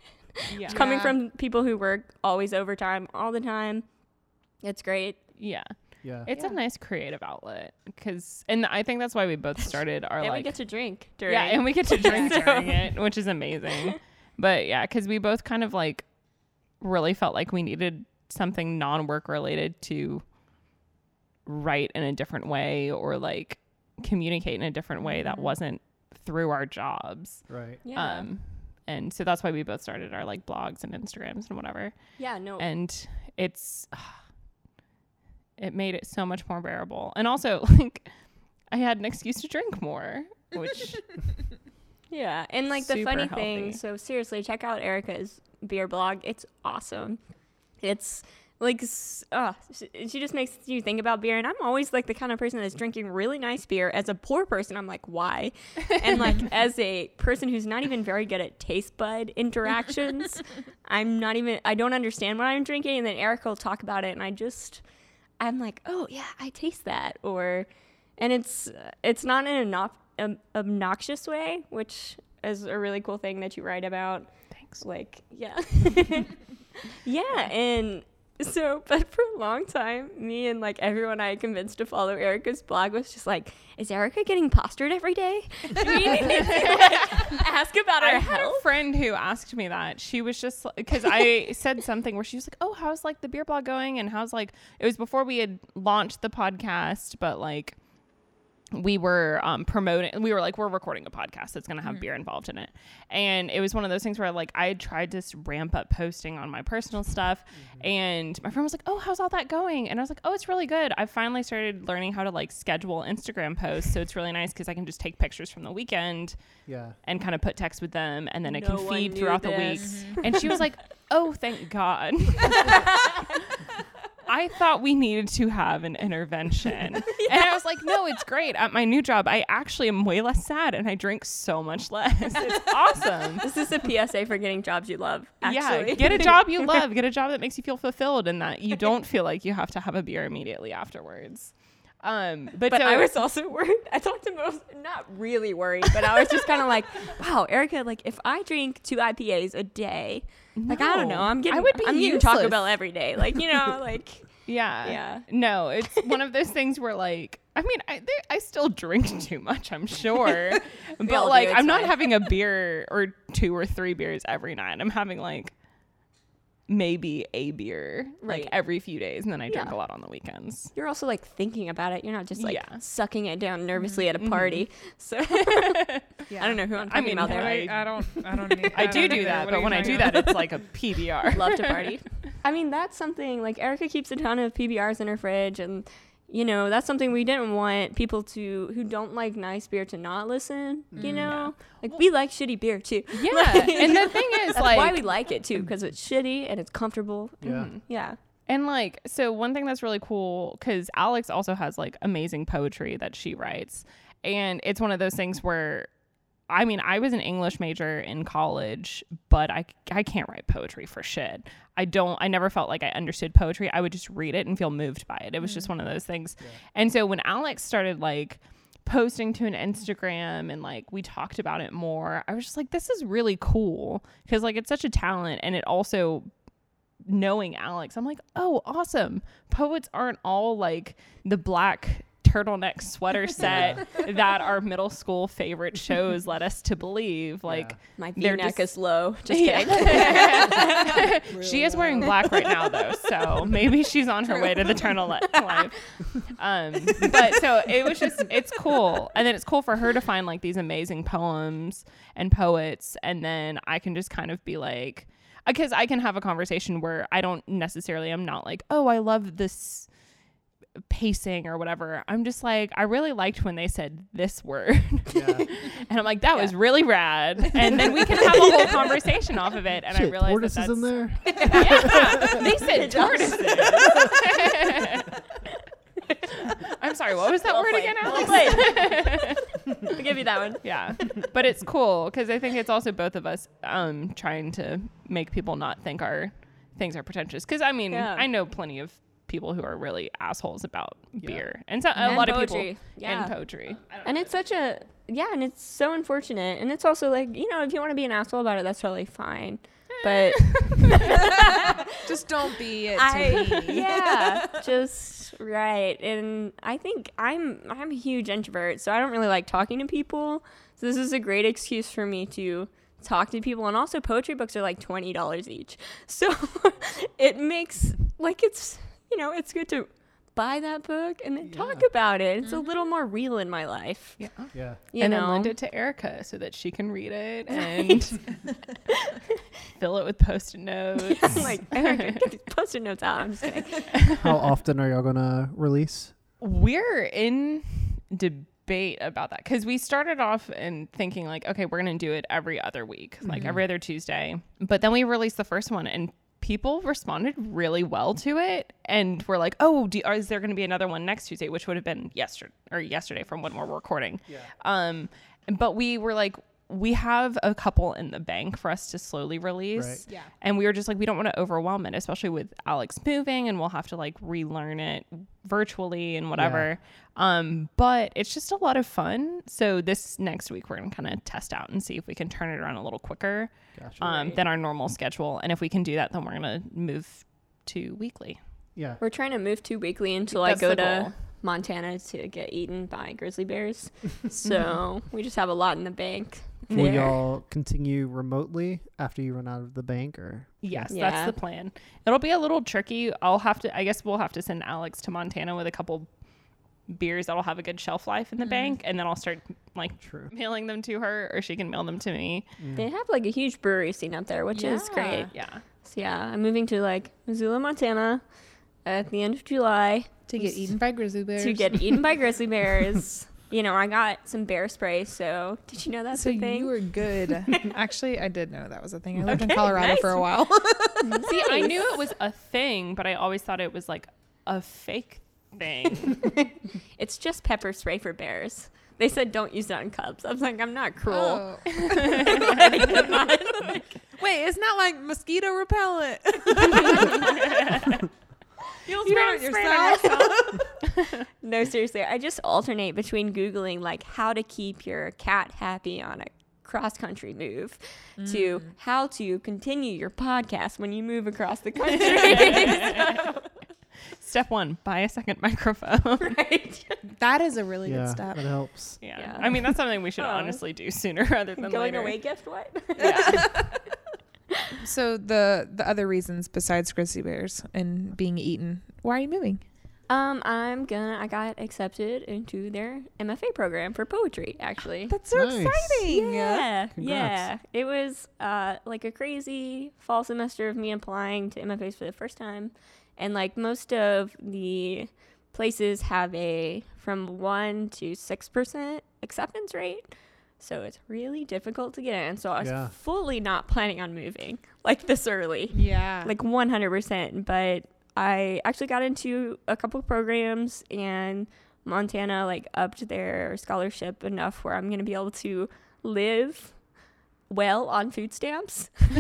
Speaker 3: yeah.
Speaker 2: coming
Speaker 1: Yeah.
Speaker 2: from people who work always overtime all the time. It's great.
Speaker 3: Yeah.
Speaker 4: Yeah.
Speaker 3: It's
Speaker 2: Yeah.
Speaker 3: a nice creative outlet cuz and I think that's why we both started our
Speaker 2: and
Speaker 3: like
Speaker 2: we get to drink during.
Speaker 3: Yeah, and we get to drink
Speaker 2: So-
Speaker 3: during it, which is amazing. But yeah, because we both kind of like really felt like we needed something non-work related to write in a different way or like communicate in a different way that
Speaker 2: Mhm.
Speaker 3: wasn't through our jobs.
Speaker 4: Right.
Speaker 2: yeah.
Speaker 3: Um, and so that's why we both started our like blogs and Instagrams and whatever.
Speaker 2: yeah. No.
Speaker 3: And it's it made it so much more bearable. And also like I had an excuse to drink more, which
Speaker 2: yeah. And like the funny
Speaker 3: super
Speaker 2: thing. So seriously, check out Erica's beer blog. It's awesome. It's like uh, she just makes you think about beer and i'm always like the kind of person that's drinking really nice beer as a poor person i'm like why and like as a person who's not even very good at taste bud interactions i'm not even i don't understand what i'm drinking and then erica will talk about it and i just i'm like oh yeah i taste that or and it's it's not in an ob- obnoxious way which is a really cool thing that you write about.
Speaker 3: Thanks.
Speaker 2: like yeah yeah. and so but for a long time me and like everyone i convinced to follow erica's blog was just like is erica getting postured every day do we need to like, ask about
Speaker 3: our
Speaker 2: I
Speaker 3: had
Speaker 2: health
Speaker 3: a friend who asked me that. She was just because I said something where she was like, "Oh, how's like the beer blog going?" And how's like it was before we had launched the podcast, but like we were um, promoting we were like we're recording a podcast that's going to have beer involved in it. And it was one of those things where like i tried to s- ramp up posting on my personal stuff and my friend was like oh how's all that going? And i was like oh it's really good. I finally started learning how to like schedule instagram posts so it's really nice because i can just take pictures from the weekend
Speaker 4: Yeah.
Speaker 3: and kind of put text with them and then it
Speaker 2: No
Speaker 3: can feed
Speaker 2: knew
Speaker 3: throughout the week.
Speaker 2: this.
Speaker 3: and she was like oh thank god I thought we needed to have an intervention. And I was like, no, it's great. At my new job, I actually am way less sad and I drink so much less. It's awesome.
Speaker 2: This is a PSA for getting jobs you love. Actually.
Speaker 3: Yeah, get a job you love. Get a job that makes you feel fulfilled and that you don't feel like you have to have a beer immediately afterwards. Um, but,
Speaker 2: But
Speaker 3: so,
Speaker 2: I was also worried. I talked to most, not really worried, but I was just kind of like, wow, Erica, like if I drink two IPAs a day, like I don't know, I'm
Speaker 3: I
Speaker 2: getting,
Speaker 3: would be
Speaker 2: I'm eating Taco. Bell every day, like you know, like
Speaker 3: yeah,
Speaker 2: Yeah.
Speaker 3: No, it's one of those things where like, I mean, I there- I still drink too much, I'm sure, but like,
Speaker 2: it's
Speaker 3: I'm not having a beer or two or three beers every night. I'm having like maybe a beer
Speaker 2: Right.
Speaker 3: like every few days, and then I drink
Speaker 2: Yeah.
Speaker 3: a lot on the weekends.
Speaker 2: you're also like thinking about it. You're not just like
Speaker 3: Yeah.
Speaker 2: sucking it down nervously mm-hmm. at a mm-hmm. party. So
Speaker 1: Yeah.
Speaker 2: I don't know who I'm
Speaker 3: I
Speaker 2: talking
Speaker 3: mean,
Speaker 2: about there.
Speaker 3: I-
Speaker 1: I, I don't. I don't. Need,
Speaker 3: I do
Speaker 1: don't
Speaker 3: do that, but when I do
Speaker 1: about?
Speaker 3: that, it's like a PBR.
Speaker 2: love to party. I mean, that's something like Erica keeps a ton of PBRs in her fridge, and you know that's something we didn't want people to who don't like nice beer to not listen. You know, like we like shitty beer too.
Speaker 3: Yeah,
Speaker 2: Like-
Speaker 3: and the thing is,
Speaker 2: That's
Speaker 3: like,
Speaker 2: why we like it too, because it's shitty and it's comfortable.
Speaker 4: Yeah.
Speaker 3: Mhm.
Speaker 2: Yeah.
Speaker 3: And like, so one thing that's really cool because Alex also has like amazing poetry that she writes. And it's one of those things where, I mean, I was an English major in college, but I, I can't write poetry for shit. I don't, I never felt like I understood poetry. I would just read it and feel moved by it. It was just mm. one of those things. And so when Alex started like, posting to an Instagram and like we talked about it more. I was just like, this is really cool because like it's such a talent and it also knowing Alex, I'm like, oh, awesome. Poets aren't all like the black turtleneck sweater set that our middle school favorite shows led us to believe. Like,
Speaker 2: My V-neck
Speaker 3: just-
Speaker 2: is low. Just kidding.
Speaker 3: she is wearing black right now though, so maybe she's on her way to the turtleneck life. Um, but so it was just it's cool, and then it's cool for her to find like these amazing poems and poets, and then I can just kind of be like, because I can have a conversation where I don't necessarily I'm not like, oh, I love this pacing or whatever. I'm just like, I really liked when they said this word.
Speaker 4: Yeah.
Speaker 3: And I'm like, that was really rad. And then we can have a whole conversation off of it. And I
Speaker 4: Shit,
Speaker 3: realized
Speaker 4: tortoises
Speaker 3: that that's,
Speaker 4: in there.
Speaker 3: Yeah, they said tortoises. I'm sorry, what was that
Speaker 2: Well
Speaker 3: word
Speaker 2: played.
Speaker 3: again, Alex?
Speaker 2: played. I'll give you that one.
Speaker 3: yeah, but it's cool because I think it's also both of us um, trying to make people not think our things are pretentious. Because I mean,
Speaker 2: Yeah.
Speaker 3: I know plenty of people who are really assholes about
Speaker 4: Yeah.
Speaker 3: beer, and so a
Speaker 2: And
Speaker 3: lot of people
Speaker 2: Yeah.
Speaker 3: and poetry.
Speaker 2: And it's such a yeah, and it's so unfortunate. And it's also like you know, if you want to be an asshole about it, that's totally fine. But
Speaker 1: Just don't be it to
Speaker 2: I
Speaker 1: me.
Speaker 2: yeah, just right. And I think I'm I'm a huge introvert, so I don't really like talking to people. So this is a great excuse for me to talk to people. And also, poetry books are like twenty dollars each, so it makes like it's you know it's good to buy that book and then talk about it. It's a mm-hmm. little more real in my life.
Speaker 3: Yeah.
Speaker 4: Yeah.
Speaker 2: You
Speaker 3: and
Speaker 2: know,
Speaker 3: then lend it to Erica so that she can read it and fill it with post-it notes.
Speaker 2: I'm like, Erica, get these post-it notes out. I'm just kidding.
Speaker 4: How often are y'all gonna release?
Speaker 3: We're in debate about that because we started off and thinking like, okay, we're gonna do it every other week, like every mm-hmm. other Tuesday. But then we released the first one and people responded really well to it and we're like, oh, do, is there gonna be another one next Tuesday, which would have been yesterday or yesterday from when we're recording.
Speaker 4: Yeah.
Speaker 3: Um, but we were like, we have a couple in the bank for us to slowly release.
Speaker 4: Right.
Speaker 1: Yeah.
Speaker 3: And we were just like, we don't want to overwhelm it, especially with Alex moving and we'll have to like relearn it virtually and whatever. Um, but it's just a lot of fun. So this next week, we're going to kind of test out and see if we can turn it around a little quicker
Speaker 4: Gotcha.
Speaker 3: um,
Speaker 2: Right.
Speaker 3: than our normal schedule. And if we can do that, then we're going to move to weekly.
Speaker 4: yeah.
Speaker 2: We're trying to move to weekly until I go to. Montana to get eaten by grizzly bears. so we just have a lot in the bank.
Speaker 4: Will
Speaker 2: there.
Speaker 4: y'all continue remotely after you run out of the bank, or
Speaker 3: Yes,
Speaker 2: Yeah.
Speaker 3: that's the plan. It'll be a little tricky. I'll have to, I guess we'll have to send Alex to Montana with a couple beers that'll have a good shelf life in the
Speaker 1: Mhm.
Speaker 3: bank, and then I'll start like
Speaker 4: True.
Speaker 3: mailing them to her, or she can mail them to me.
Speaker 2: They have like a huge brewery scene up there, which is great.
Speaker 3: Yeah.
Speaker 2: So yeah, I'm moving to like Missoula, Montana at the end of July
Speaker 1: To get eaten by grizzly bears.
Speaker 2: to get eaten by grizzly bears. You know, I got some bear spray, so did you know that's
Speaker 1: so
Speaker 2: a thing?
Speaker 1: you were good. Actually, I did know that was a thing. I lived in
Speaker 2: Okay,
Speaker 1: Colorado for a
Speaker 2: nice.
Speaker 1: while.
Speaker 3: See, I knew it was a thing, but I always thought it was like a fake thing.
Speaker 2: It's just pepper spray for bears. They said don't use it on cubs. I was like, I'm not cruel.
Speaker 1: Oh.
Speaker 2: Letting them not-
Speaker 1: Wait, it's not like mosquito repellent.
Speaker 2: You'll
Speaker 1: You
Speaker 2: spray,
Speaker 1: do it
Speaker 2: spray
Speaker 1: yourself.
Speaker 2: no, seriously, I just alternate between Googling like how to keep your cat happy on a cross country move to mm. how to continue your podcast when you move across the country.
Speaker 3: Step one: buy a second microphone.
Speaker 2: right?
Speaker 1: That is a really
Speaker 4: yeah,
Speaker 1: good step.
Speaker 4: that helps.
Speaker 3: yeah.
Speaker 2: Yeah.
Speaker 3: I mean that's something we should
Speaker 2: Oh.
Speaker 3: honestly do sooner rather than
Speaker 2: Going
Speaker 3: later.
Speaker 2: away gift what? Yeah.
Speaker 1: So the the other reasons besides grizzly bears and being eaten, why are you moving?
Speaker 2: Um, I'm gonna. I got accepted into their MFA program for poetry. Actually,
Speaker 1: That's so
Speaker 4: Nice.
Speaker 1: exciting.
Speaker 2: yeah,
Speaker 4: Congrats.
Speaker 2: yeah. It was uh like a crazy fall semester of me applying to MFAs for the first time, and like most of the places have a from one to six percent acceptance rate. So it's really difficult to get in. So I was
Speaker 4: Yeah.
Speaker 2: fully not planning on moving like this early
Speaker 1: Yeah.
Speaker 2: like 100% but i actually got into a couple programs and montana like upped their scholarship enough where i'm going to be able to live well on food stamps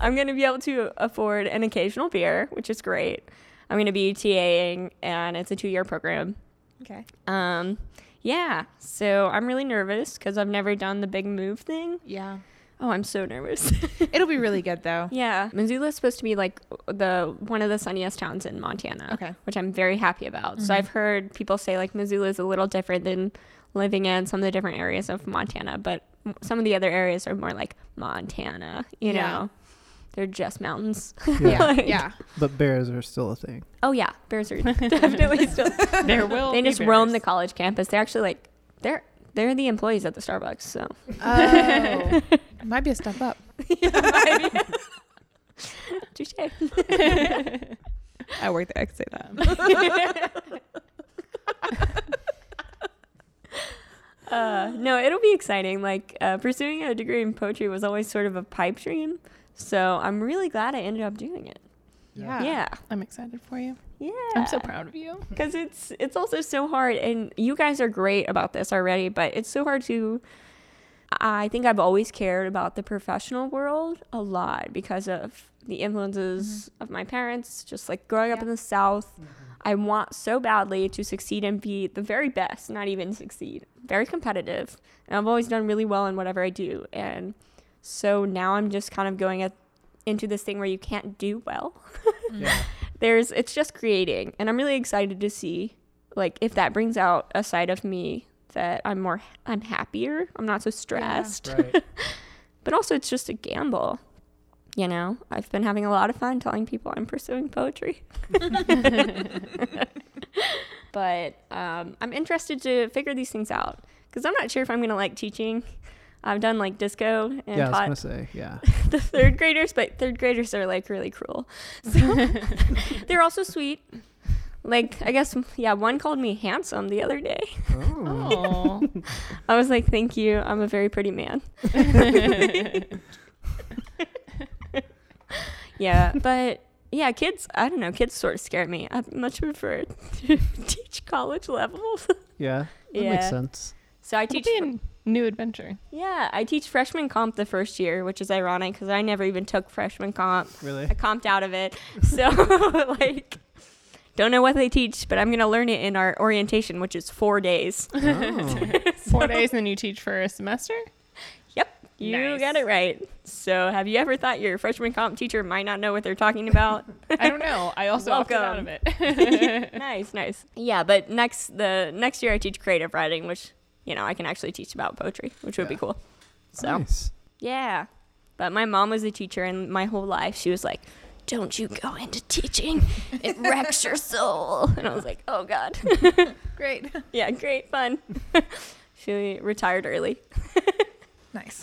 Speaker 2: i'm going to be able to afford an occasional beer which is great i'm going to be taing and it's a two-year program
Speaker 1: okay.
Speaker 2: um yeah so i'm really nervous because i've never done the big move thing
Speaker 1: Yeah.
Speaker 2: Oh i'm so nervous
Speaker 1: It'll be really good though.
Speaker 2: yeah, Missoula's supposed to be like the one of the sunniest towns in Montana,
Speaker 1: Okay.
Speaker 2: which I'm very happy about. So
Speaker 1: Mhm.
Speaker 2: I've heard people say like Missoula is a little different than living in some of the different areas of Montana, but some of the other areas are more like Montana. You
Speaker 1: Yeah.
Speaker 2: know, they're just mountains.
Speaker 1: Yeah.
Speaker 2: Like-
Speaker 1: yeah.
Speaker 4: But bears are still a thing.
Speaker 2: Oh yeah, bears are definitely still.
Speaker 3: there will.
Speaker 2: They
Speaker 3: be
Speaker 2: just roam the college campus. They're actually like they're they're the employees at the Starbucks. So
Speaker 1: Oh. Might be a step up.
Speaker 2: touche.
Speaker 1: I work there. I can say that.
Speaker 2: Uh, no, it'll be exciting. Like uh, pursuing a degree in poetry was always sort of a pipe dream, so I'm really glad I ended up doing it.
Speaker 1: Yeah.
Speaker 2: Yeah,
Speaker 3: I'm excited for you.
Speaker 2: Yeah.
Speaker 3: I'm so proud of you.
Speaker 2: because it's it's also so hard, and you guys are great about this already. But it's so hard to. I think I've always cared about the professional world a lot because of the influences mm-hmm. of my parents. Just like growing up in the South, mm-hmm. I want so badly to succeed and be the very best, not even succeed. Very competitive. And I've always done really well in whatever I do. And so now I'm just kind of going at, into this thing where you can't do well. Mm-hmm.
Speaker 4: Yeah.
Speaker 2: There's it's just creating. And I'm really excited to see like if that brings out a side of me that I'm more I'm happier. I'm not so stressed.
Speaker 4: right.
Speaker 2: But also it's just a gamble. You know, I've been having a lot of fun telling people I'm pursuing poetry. but um, I'm interested to figure these things out because I'm not sure if I'm going to like teaching. I've done like disco and
Speaker 4: yeah, I was
Speaker 2: taught
Speaker 4: gonna say, yeah.
Speaker 2: the third graders, but third graders are like really cruel. So they're also sweet. Like, I guess, yeah, one called me handsome the other day.
Speaker 4: Oh.
Speaker 2: I was like, thank you. I'm a very pretty man. Yeah, but yeah, kids, I don't know, kids sort of scare me. I much prefer to teach college levels.
Speaker 4: Yeah. That
Speaker 2: Yeah.
Speaker 4: makes sense.
Speaker 2: So I teach,
Speaker 3: be a new adventure.
Speaker 2: yeah, I teach freshman comp the first year, which is ironic because I never even took freshman comp.
Speaker 4: Really?
Speaker 2: I comped out of it. So, like, don't know what they teach, but I'm going to learn it in our orientation, which is four days.
Speaker 4: Oh.
Speaker 3: Four days and then you teach for a semester? Yep.
Speaker 2: You
Speaker 3: Nice.
Speaker 2: got it right. So, have you ever thought your freshman comp teacher might not know what they're talking about?
Speaker 3: I don't know. I also opted out of it.
Speaker 2: nice, nice. Yeah, but next the next year I teach creative writing, which you know I can actually teach about poetry, which would be cool. So
Speaker 4: Nice.
Speaker 2: yeah, but my mom was a teacher, and my whole life she was like, "Don't you go into teaching? It wrecks your soul." And I was like, "Oh God."
Speaker 1: Great.
Speaker 2: yeah, great fun. she retired early.
Speaker 1: Nice.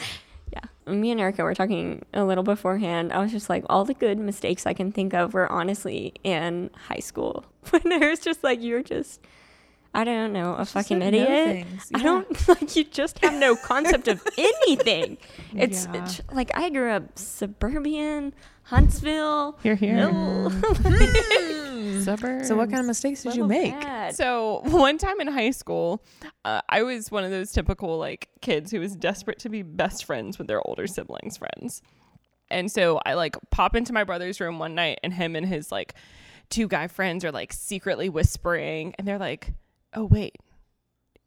Speaker 2: Yeah. Me and Erica were talking a little beforehand. I was just like, all the good mistakes I can think of were honestly in high school. When it was just like, you're just, I don't know, a
Speaker 1: Just
Speaker 2: fucking
Speaker 1: said no
Speaker 2: idiot.
Speaker 1: things.
Speaker 2: I don't, like, you just have no concept of anything. It's,
Speaker 1: Yeah.
Speaker 2: it's like, I grew up suburban, Huntsville.
Speaker 3: Here, here.
Speaker 2: Hill.
Speaker 3: Suburbs.
Speaker 1: So, what kind of mistakes did you make?
Speaker 2: bad.
Speaker 3: So one time in high school, uh, I was one of those typical like kids who was desperate to be best friends with their older siblings' friends. And so I like pop into my brother's room one night, and him and his like two guy friends are like secretly whispering, and they're like, "Oh wait,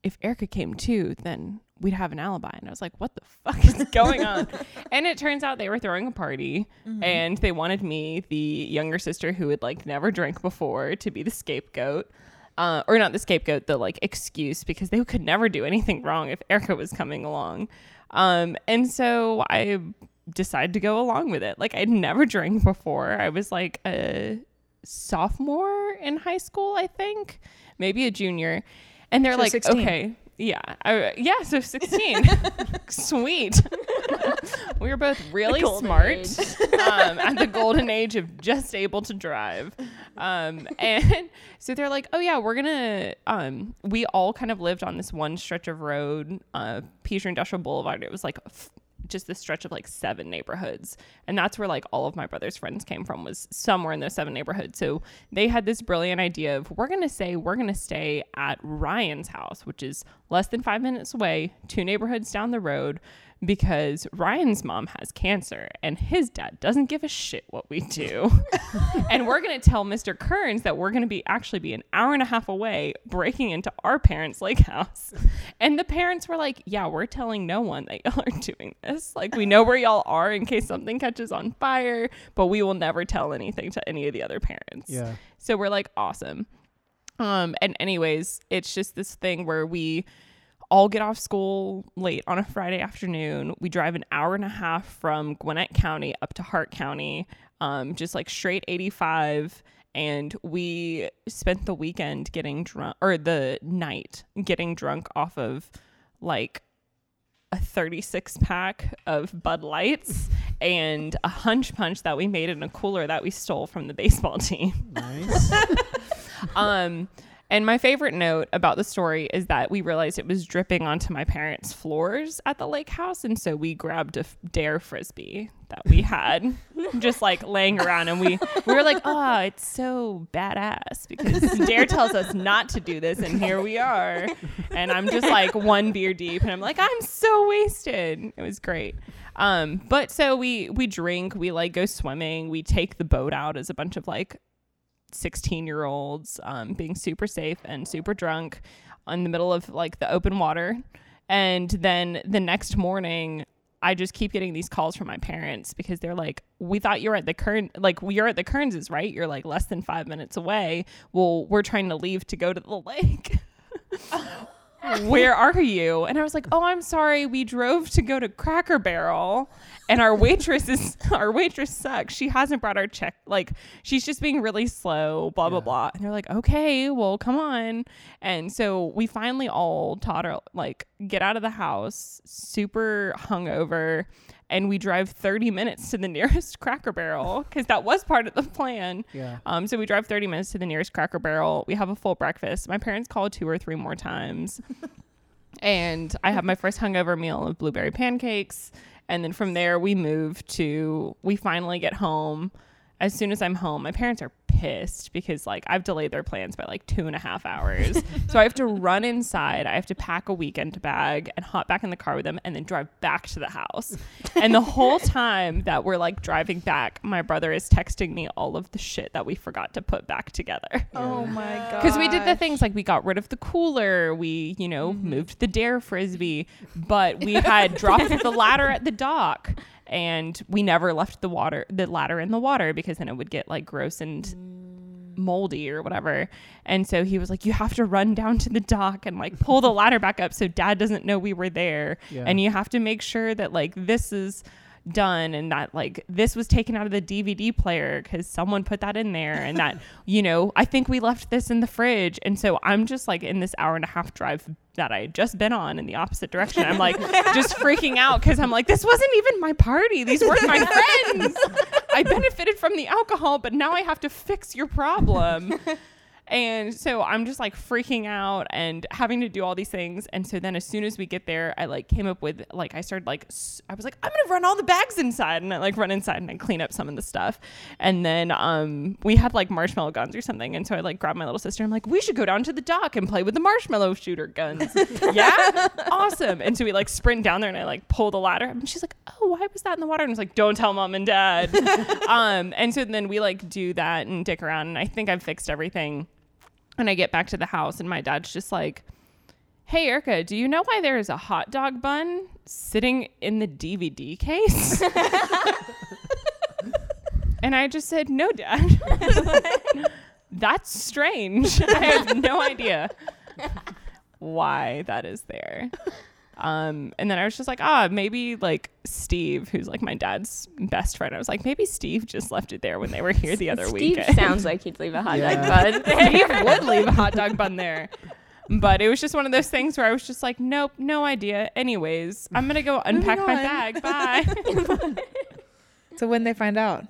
Speaker 3: if Erica came too, then we'd have an alibi." And I was like, "What the fuck is going on?" and it turns out they were throwing a party, and they wanted me, the younger sister who had like never drank before, to be the scapegoat. Uh, or not the scapegoat, the like excuse because they could never do anything wrong if Erica was coming along. Um, and so I decided to go along with it. Like I'd never drank before. I was like a sophomore in high school, I think, maybe a junior. And they're
Speaker 1: So
Speaker 3: like,
Speaker 1: 16.
Speaker 3: okay, yeah, I, yeah, so 16. Sweet. we were both really smart um, at the golden age of just able to drive. Um, and so they're like, oh, yeah, we're going to, um, we all kind of lived on this one stretch of road, uh, Peachtree Industrial Boulevard. It was like f- just this stretch of like seven neighborhoods. And that's where like all of my brother's friends came from was somewhere in those seven neighborhoods. So they had this brilliant idea of we're going to say we're going to stay at Ryan's house, which is less than five minutes away, two neighborhoods down the road because Ryan's mom has cancer and his dad doesn't give a shit what we do. and we're going to tell Mr. Kearns that we're going to be actually be an hour and a half away breaking into our parents' lake house. And the parents were like, "Yeah, we're telling no one that y'all are doing this. Like we know where y'all are in case something catches on fire, but we will never tell anything to any of the other parents."
Speaker 4: Yeah.
Speaker 3: So we're like, "Awesome." Um and anyways, it's just this thing where we all get off school late on a Friday afternoon. We drive an hour and a half from Gwinnett County up to Hart County, um, just like straight 85. And we spent the weekend getting drunk, or the night getting drunk off of like a 36 pack of Bud Lights and a hunch punch that we made in a cooler that we stole from the baseball team
Speaker 4: Nice.
Speaker 3: um and my favorite note about the story is that we realized it was dripping onto my parents' floors at the lake house, and so we grabbed a f- DARE frisbee that we had just like laying around, and we we were like, "Oh, it's so badass because DARE tells us not to do this, and here we are." And I'm just like one beer deep, and I'm like, "I'm so wasted." It was great. Um, but so we we drink, we like go swimming, we take the boat out as a bunch of like 16 year olds um, being super safe and super drunk in the middle of like the open water. And then the next morning, I just keep getting these calls from my parents because they're like, "We thought you were at the Kern, like you're at the Kearnses, right? You're like less than five minutes away. Well, we're trying to leave to go to the lake. Where are you?" And I was like, "Oh, I'm sorry. We drove to go to Cracker Barrel, and our waitress is our waitress sucks. She hasn't brought our check. Like she's just being really slow. Blah blah blah." And they're like, "Okay, well, come on." And so we finally all taught her like get out of the house, super hungover, and we drive 30 minutes to the nearest Cracker Barrel because that was part of the plan.
Speaker 4: Yeah.
Speaker 3: Um, so we drive 30 minutes to the nearest Cracker Barrel. We have a full breakfast. My parents call two or three more times. and I have my first hungover meal of blueberry pancakes. And then from there, we move to, we finally get home. As soon as I'm home, my parents are pissed because like I've delayed their plans by like two and a half hours. so I have to run inside. I have to pack a weekend bag and hop back in the car with them and then drive back to the house. and the whole time that we're like driving back, my brother is texting me all of the shit that we forgot to put back together.
Speaker 1: Oh my god.
Speaker 3: Because we did the things like we got rid of the cooler, we, you know,
Speaker 1: Mm-hmm.
Speaker 3: moved the DARE frisbee, but we had dropped the ladder at the dock and we never left the water the ladder in the water because then it would get like gross and moldy or whatever. And so he was like, You have to run down to the dock and like pull the ladder back up so dad doesn't know we were there.
Speaker 4: Yeah.
Speaker 3: And you have to make sure that like this is done and that like this was taken out of the DVD player because someone put that in there and that you know I think we left this in the fridge. And so I'm just like in this hour and a half drive that I had just been on in the opposite direction. I'm like just freaking out because I'm like this wasn't even my party. These weren't my friends. I benefited from the alcohol but now I have to fix your problem and so I'm just like freaking out and having to do all these things. And so then as soon as we get there, I like came up with like I started like I was like I'm gonna run all the bags inside and I like run inside and I clean up some of the stuff. And then um we had like marshmallow guns or something. And so I like grabbed my little sister. I'm like we should go down to the dock and play with the marshmallow shooter guns. yeah, awesome. And so we like sprint down there and I like pull the ladder. And she's like, oh, why was that in the water? And I was like, don't tell mom and dad. um and so then we like do that and dick around. And I think I've fixed everything. And I get back to the house, and my dad's just like, Hey, Erica, do you know why there is a hot dog bun sitting in the DVD case? and I just said, No, Dad. That's strange. I have no idea why that is there. Um, and then I was just like, ah, maybe like Steve, who's like my dad's best friend. I was like, maybe Steve just left it there when they were here the other
Speaker 2: Steve
Speaker 3: weekend.
Speaker 2: sounds like he'd leave a hot
Speaker 4: Yeah.
Speaker 2: dog bun.
Speaker 3: Steve would leave a hot dog bun there. But it was just one of those things where I was just like, nope, no idea. Anyways, I'm gonna go unpack my bag. Bye.
Speaker 1: So when they find out,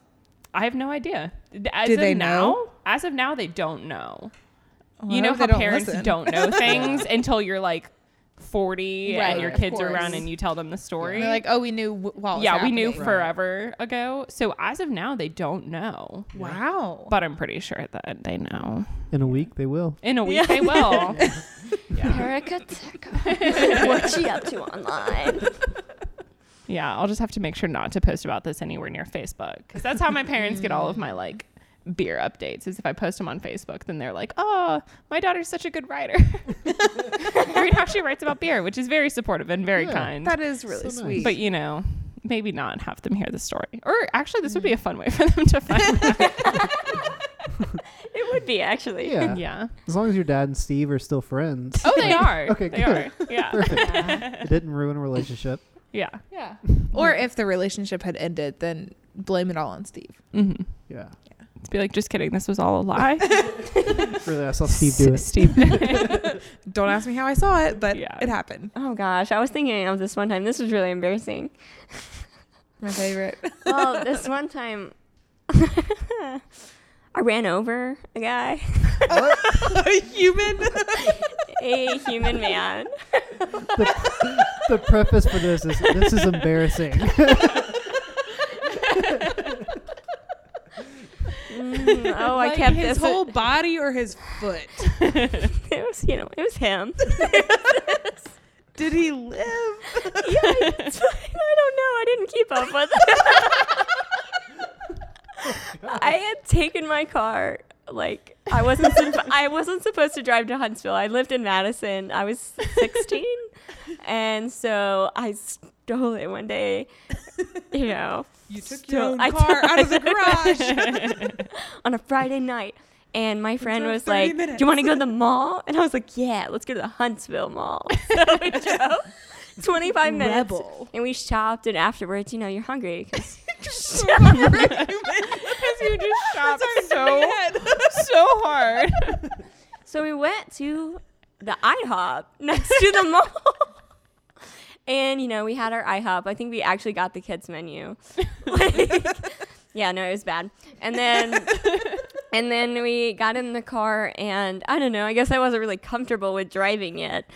Speaker 3: I have no idea. As
Speaker 1: Do
Speaker 3: of
Speaker 1: they
Speaker 3: now,
Speaker 1: know?
Speaker 3: as of now, they don't know.
Speaker 1: Well,
Speaker 3: you know
Speaker 1: hope
Speaker 3: how
Speaker 1: don't
Speaker 3: parents
Speaker 1: listen.
Speaker 3: don't know things until you're like 40
Speaker 1: Right,
Speaker 3: and your
Speaker 1: of
Speaker 3: kids are around and you tell them the story.
Speaker 1: They're like, oh, we knew w- while it was
Speaker 3: yeah, we knew
Speaker 1: happening.
Speaker 3: forever ago. So as of now, they don't know.
Speaker 1: Wow.
Speaker 3: But I'm pretty sure that they know.
Speaker 4: In a week, they will.
Speaker 3: In a week, they will. yeah.
Speaker 2: Erica Teco. What's she up to online?
Speaker 3: Yeah, I'll just have to make sure not to post about this anywhere near Facebook because that's how my parents get all of my like beer updates. Is if I post them on Facebook, then they're like, "Oh, my daughter's such a good writer." Read how she writes about beer, which is very supportive and very
Speaker 4: Yeah.
Speaker 3: kind.
Speaker 1: that is really
Speaker 4: So nice.
Speaker 1: sweet.
Speaker 3: but you know, maybe not have them hear the story. Or actually, this would be a fun way for them to find out.
Speaker 2: It would be actually.
Speaker 4: Yeah.
Speaker 3: yeah.
Speaker 4: As long as your dad and Steve are still friends.
Speaker 3: Oh, they are.
Speaker 4: Okay,
Speaker 3: they
Speaker 4: good.
Speaker 3: are. Yeah.
Speaker 4: It didn't ruin a relationship.
Speaker 3: Yeah.
Speaker 1: yeah. Or if the relationship had ended, then blame it all on Steve.
Speaker 3: Mm-hmm.
Speaker 4: Yeah.
Speaker 3: To be like, just kidding. This was all a lie.
Speaker 4: Really, I saw Steve do it.
Speaker 3: Steve.
Speaker 1: Don't ask me how I saw it, but
Speaker 3: Yeah.
Speaker 1: it happened.
Speaker 2: Oh gosh, I was thinking of this one time. This was really embarrassing.
Speaker 1: My favorite.
Speaker 2: Well, this one time, I ran over a guy,
Speaker 1: A human.
Speaker 2: a human man.
Speaker 4: The preface for this is this is embarrassing.
Speaker 2: Mm, oh, I kept
Speaker 1: his
Speaker 2: this.
Speaker 1: whole body or his foot.
Speaker 2: it was, you know, it was him.
Speaker 1: Did he live?
Speaker 2: yeah, fine. I don't know. I didn't keep up with it. I had taken my car. Like I wasn't. I wasn't supposed to drive to Huntsville. I lived in Madison. I was 16, and so I stole it one day. You know,
Speaker 1: You took
Speaker 2: So
Speaker 1: your own
Speaker 2: I
Speaker 1: car out of the garage.
Speaker 2: on a Friday night. And my friend was like,
Speaker 1: minutes.
Speaker 2: "Do you want to go to the mall?" And I was like, "Yeah, let's go to the Huntsville Mall." So we drove 25 minutes,
Speaker 1: Rebel.
Speaker 2: and we shopped. And afterwards, you know, you're hungry.
Speaker 3: Because you just shopped so so hard.
Speaker 2: So we went to the IHOP next to the mall. And you know, we had our IHOP. I think we actually got the kids menu. Like, yeah, no, it was bad. And then and then we got in the car and I don't know, I guess I wasn't really comfortable with driving yet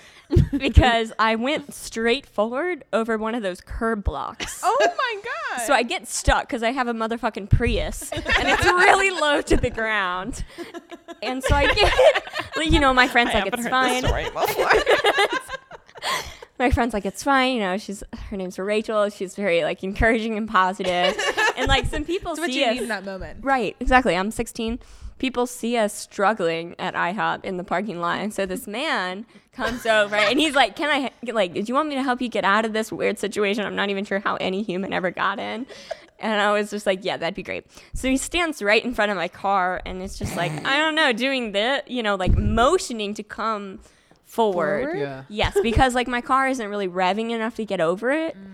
Speaker 2: because I went straight forward over one of those curb blocks.
Speaker 1: Oh my god.
Speaker 2: So I get stuck because I have a motherfucking Prius and it's really low to the ground. And so I get, you know, my friend's
Speaker 3: I
Speaker 2: like, it's
Speaker 3: heard this
Speaker 2: fine. My friend's like, it's fine. You know, she's, her name's Rachel. She's very like encouraging and positive. and like some people
Speaker 1: what
Speaker 2: see
Speaker 1: you
Speaker 2: us.
Speaker 1: need in that moment.
Speaker 2: Right, exactly. I'm 16. People see us struggling at IHOP in the parking lot, and so this man comes over and he's like, "Can I like? Do you want me to help you get out of this weird situation? I'm not even sure how any human ever got in." And I was just like, "Yeah, that'd be great." So he stands right in front of my car, and it's just like, I don't know, doing the, you know, like motioning to come forward.
Speaker 1: Forward?
Speaker 4: Yeah.
Speaker 2: Yes, because like my car isn't really revving enough to get over it. Mm.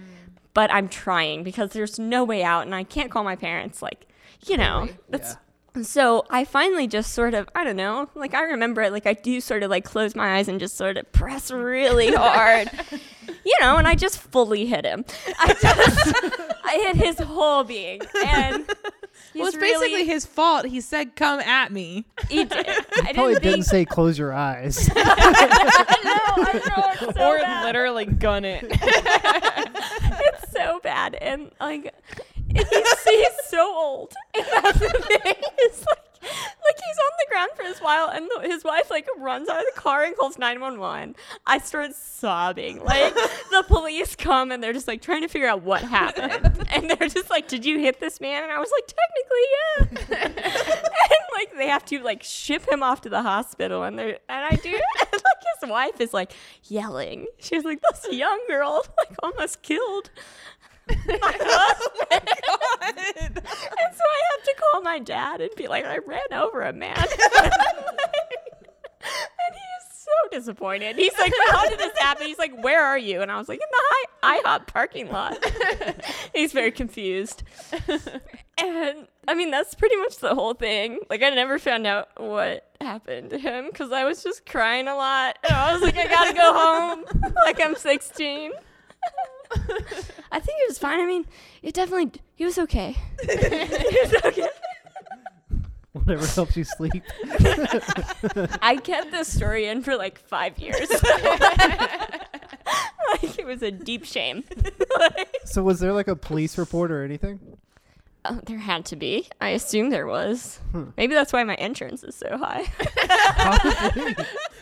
Speaker 2: but I'm trying because there's no way out and I can't call my parents. Like, you know, that's. So I finally just sort of, I don't know, like I remember it, like I do sort of like close my eyes and just sort of press really hard, you know, and I just fully hit him. I just, I hit his whole being. And
Speaker 1: well, it's
Speaker 2: he's
Speaker 1: basically his fault. He said, "Come at me."
Speaker 2: he did. I
Speaker 4: Probably
Speaker 2: didn't
Speaker 4: didn't say close your eyes.
Speaker 2: no, I know, it's so
Speaker 3: or
Speaker 2: bad.
Speaker 3: literally gun it.
Speaker 2: it's so bad and like he's, he's so old. And that's the thing. It's like like he's on the ground for a while and the, his wife like runs out of the car and calls 911 i start sobbing. Like the police come and they're just like trying to figure out what happened. And they're just like did you hit this man? And i was like technically yeah. And like they have to like ship him off to the hospital and they're and i do. And like his wife is like yelling. She's like this young girl like almost killed my husband. and so I have to call my dad and be like, I ran over a man. and he is so disappointed. He's like, How did this happen? He's like, Where are you? And I was like, In the high IHOP parking lot. He's very confused. And I mean, that's pretty much the whole thing. Like, I never found out what happened to him because I was just crying a lot. And I was like, I gotta go home. like, I'm 16. I think he was fine. I mean, it definitely, he was okay. he was okay.
Speaker 4: Whatever helps you sleep.
Speaker 2: I kept this story in for like five years. like, it was a deep shame. like,
Speaker 4: So was there like a police report or anything?
Speaker 2: Uh, there had to be. I assume there was.
Speaker 4: Hmm.
Speaker 2: Maybe that's why my entrance is so high.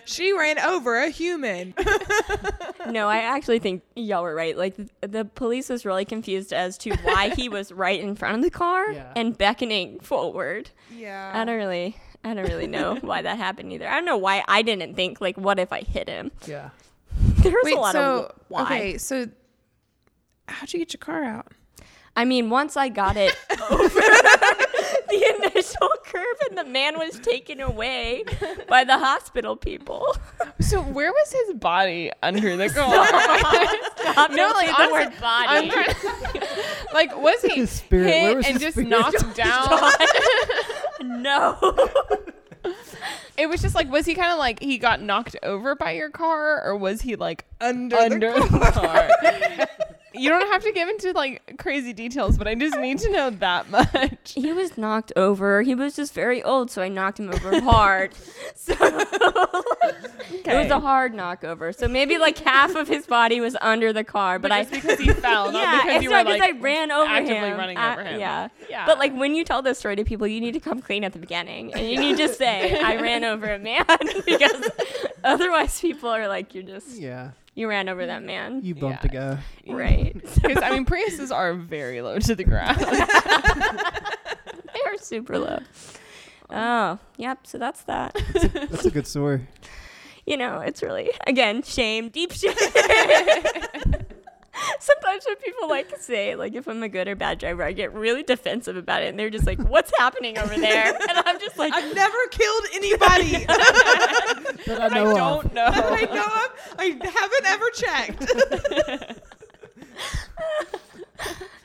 Speaker 1: She ran over a human.
Speaker 2: no, I actually think y'all were right. Like the police was really confused as to why he was right in front of the car
Speaker 4: Yeah.
Speaker 2: and beckoning forward.
Speaker 1: yeah.
Speaker 2: I don't really, I don't really know why that happened either. I don't know why I didn't think like, what if I hit him?
Speaker 4: yeah.
Speaker 2: There was
Speaker 1: Wait,
Speaker 2: a lot
Speaker 1: so
Speaker 2: of why.
Speaker 1: okay, so how'd you get your car out?
Speaker 2: I mean, once I got it over the initial curve, and the man was taken away by the hospital people.
Speaker 3: so where was his body under the car?
Speaker 2: Stop,
Speaker 3: No, like,
Speaker 2: the
Speaker 3: honestly,
Speaker 2: word body.
Speaker 3: I'm trying- like was he
Speaker 4: His spirit,
Speaker 3: hit
Speaker 4: was
Speaker 3: and
Speaker 4: his
Speaker 3: just
Speaker 4: spirit?
Speaker 3: knocked down?
Speaker 2: no.
Speaker 3: It was just like was he kind of like he got knocked over by your car or was he like
Speaker 1: Under,
Speaker 3: under the car? You don't have to give into like crazy details, but I just need to know that much.
Speaker 2: He was knocked over. He was just very old, so I knocked him over hard. so it was a hard knockover. So maybe like half of his body was under the car, but,
Speaker 3: but
Speaker 2: I
Speaker 3: just because he fell, not
Speaker 2: yeah,
Speaker 3: because
Speaker 2: it's
Speaker 3: you
Speaker 2: not
Speaker 3: were
Speaker 2: because
Speaker 3: like
Speaker 2: I ran over
Speaker 3: actively
Speaker 2: him.
Speaker 3: running over him.
Speaker 2: Yeah.
Speaker 3: yeah.
Speaker 2: But like when you tell this story to people, you need to come clean at the beginning, and you need to say, "I ran over a man," because otherwise people are like, "You're just
Speaker 4: Yeah.
Speaker 2: You ran over that man."
Speaker 4: You bumped
Speaker 3: Yeah.
Speaker 4: a guy.
Speaker 2: Right.
Speaker 3: because I mean Priuses are very low to the ground.
Speaker 2: they are super low. Um, oh, yep. So that's that.
Speaker 4: That's a good story.
Speaker 2: You know, it's really again shame, deep shame. Sometimes when people like to say like if I'm a good or bad driver, I get really defensive about it, and they're just like, "What's happening over there?" And I'm just like,
Speaker 1: I've never killed anybody.
Speaker 4: That I
Speaker 3: I
Speaker 4: know of.
Speaker 3: don't know.
Speaker 1: I know of. I haven't ever checked.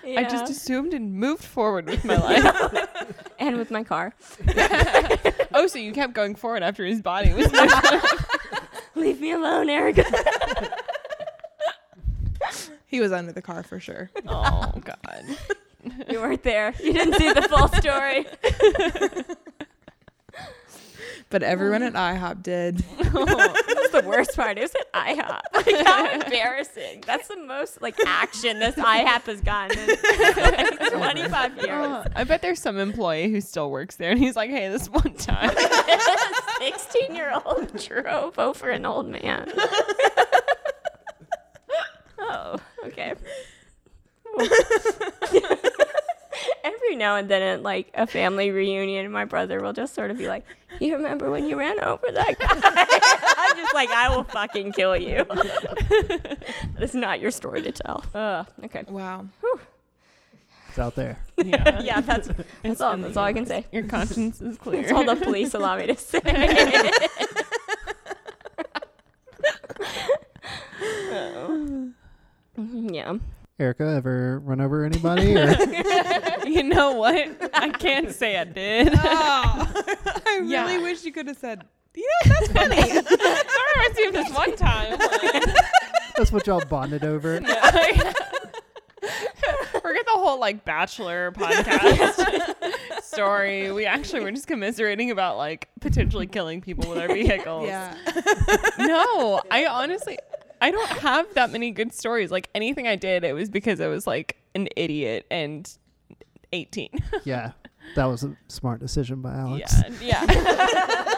Speaker 3: I just assumed and moved forward with my life.
Speaker 2: and with my car.
Speaker 3: oh, so you kept going forward after his body was moved.
Speaker 2: Leave me alone, Erica.
Speaker 1: He was under the car for sure.
Speaker 3: oh God.
Speaker 2: you weren't there. You didn't see the full story.
Speaker 1: But everyone at IHOP did.
Speaker 2: That's the worst part. It was at IHOP. Like, how embarrassing. That's the most like action this IHOP has gotten in like, 25 years.
Speaker 3: Uh, I bet there's some employee who still works there, and he's like, "Hey, this one time."
Speaker 2: 16 year old drove over an old man. Okay. Every now and then at like a family reunion, my brother will just sort of be like, You remember when you ran over that guy? I'm just like, I will fucking kill you. That's not your story to tell. Ugh, okay.
Speaker 1: Wow.
Speaker 4: It's out there.
Speaker 3: yeah.
Speaker 2: Yeah, that's that's all that's all I can say.
Speaker 3: Your conscience is clear.
Speaker 2: That's all the police allow me to say. Oh. Mm-hmm, yeah.
Speaker 4: Erica ever run over anybody? Or
Speaker 3: you know what? I can't say I did.
Speaker 1: Oh, I really
Speaker 3: Yeah.
Speaker 1: wish you could have said. You know that's funny.
Speaker 3: Sorry I remember seeing this one time.
Speaker 4: that's what y'all bonded over?
Speaker 3: Forget the whole like bachelor podcast story. We actually were just commiserating about like potentially killing people with our vehicles.
Speaker 1: yeah.
Speaker 3: No, I honestly I don't have that many good stories. Like anything I did, it was because I was like an idiot and 18.
Speaker 4: Yeah, that was a smart decision by Alyx.
Speaker 3: Yeah, yeah.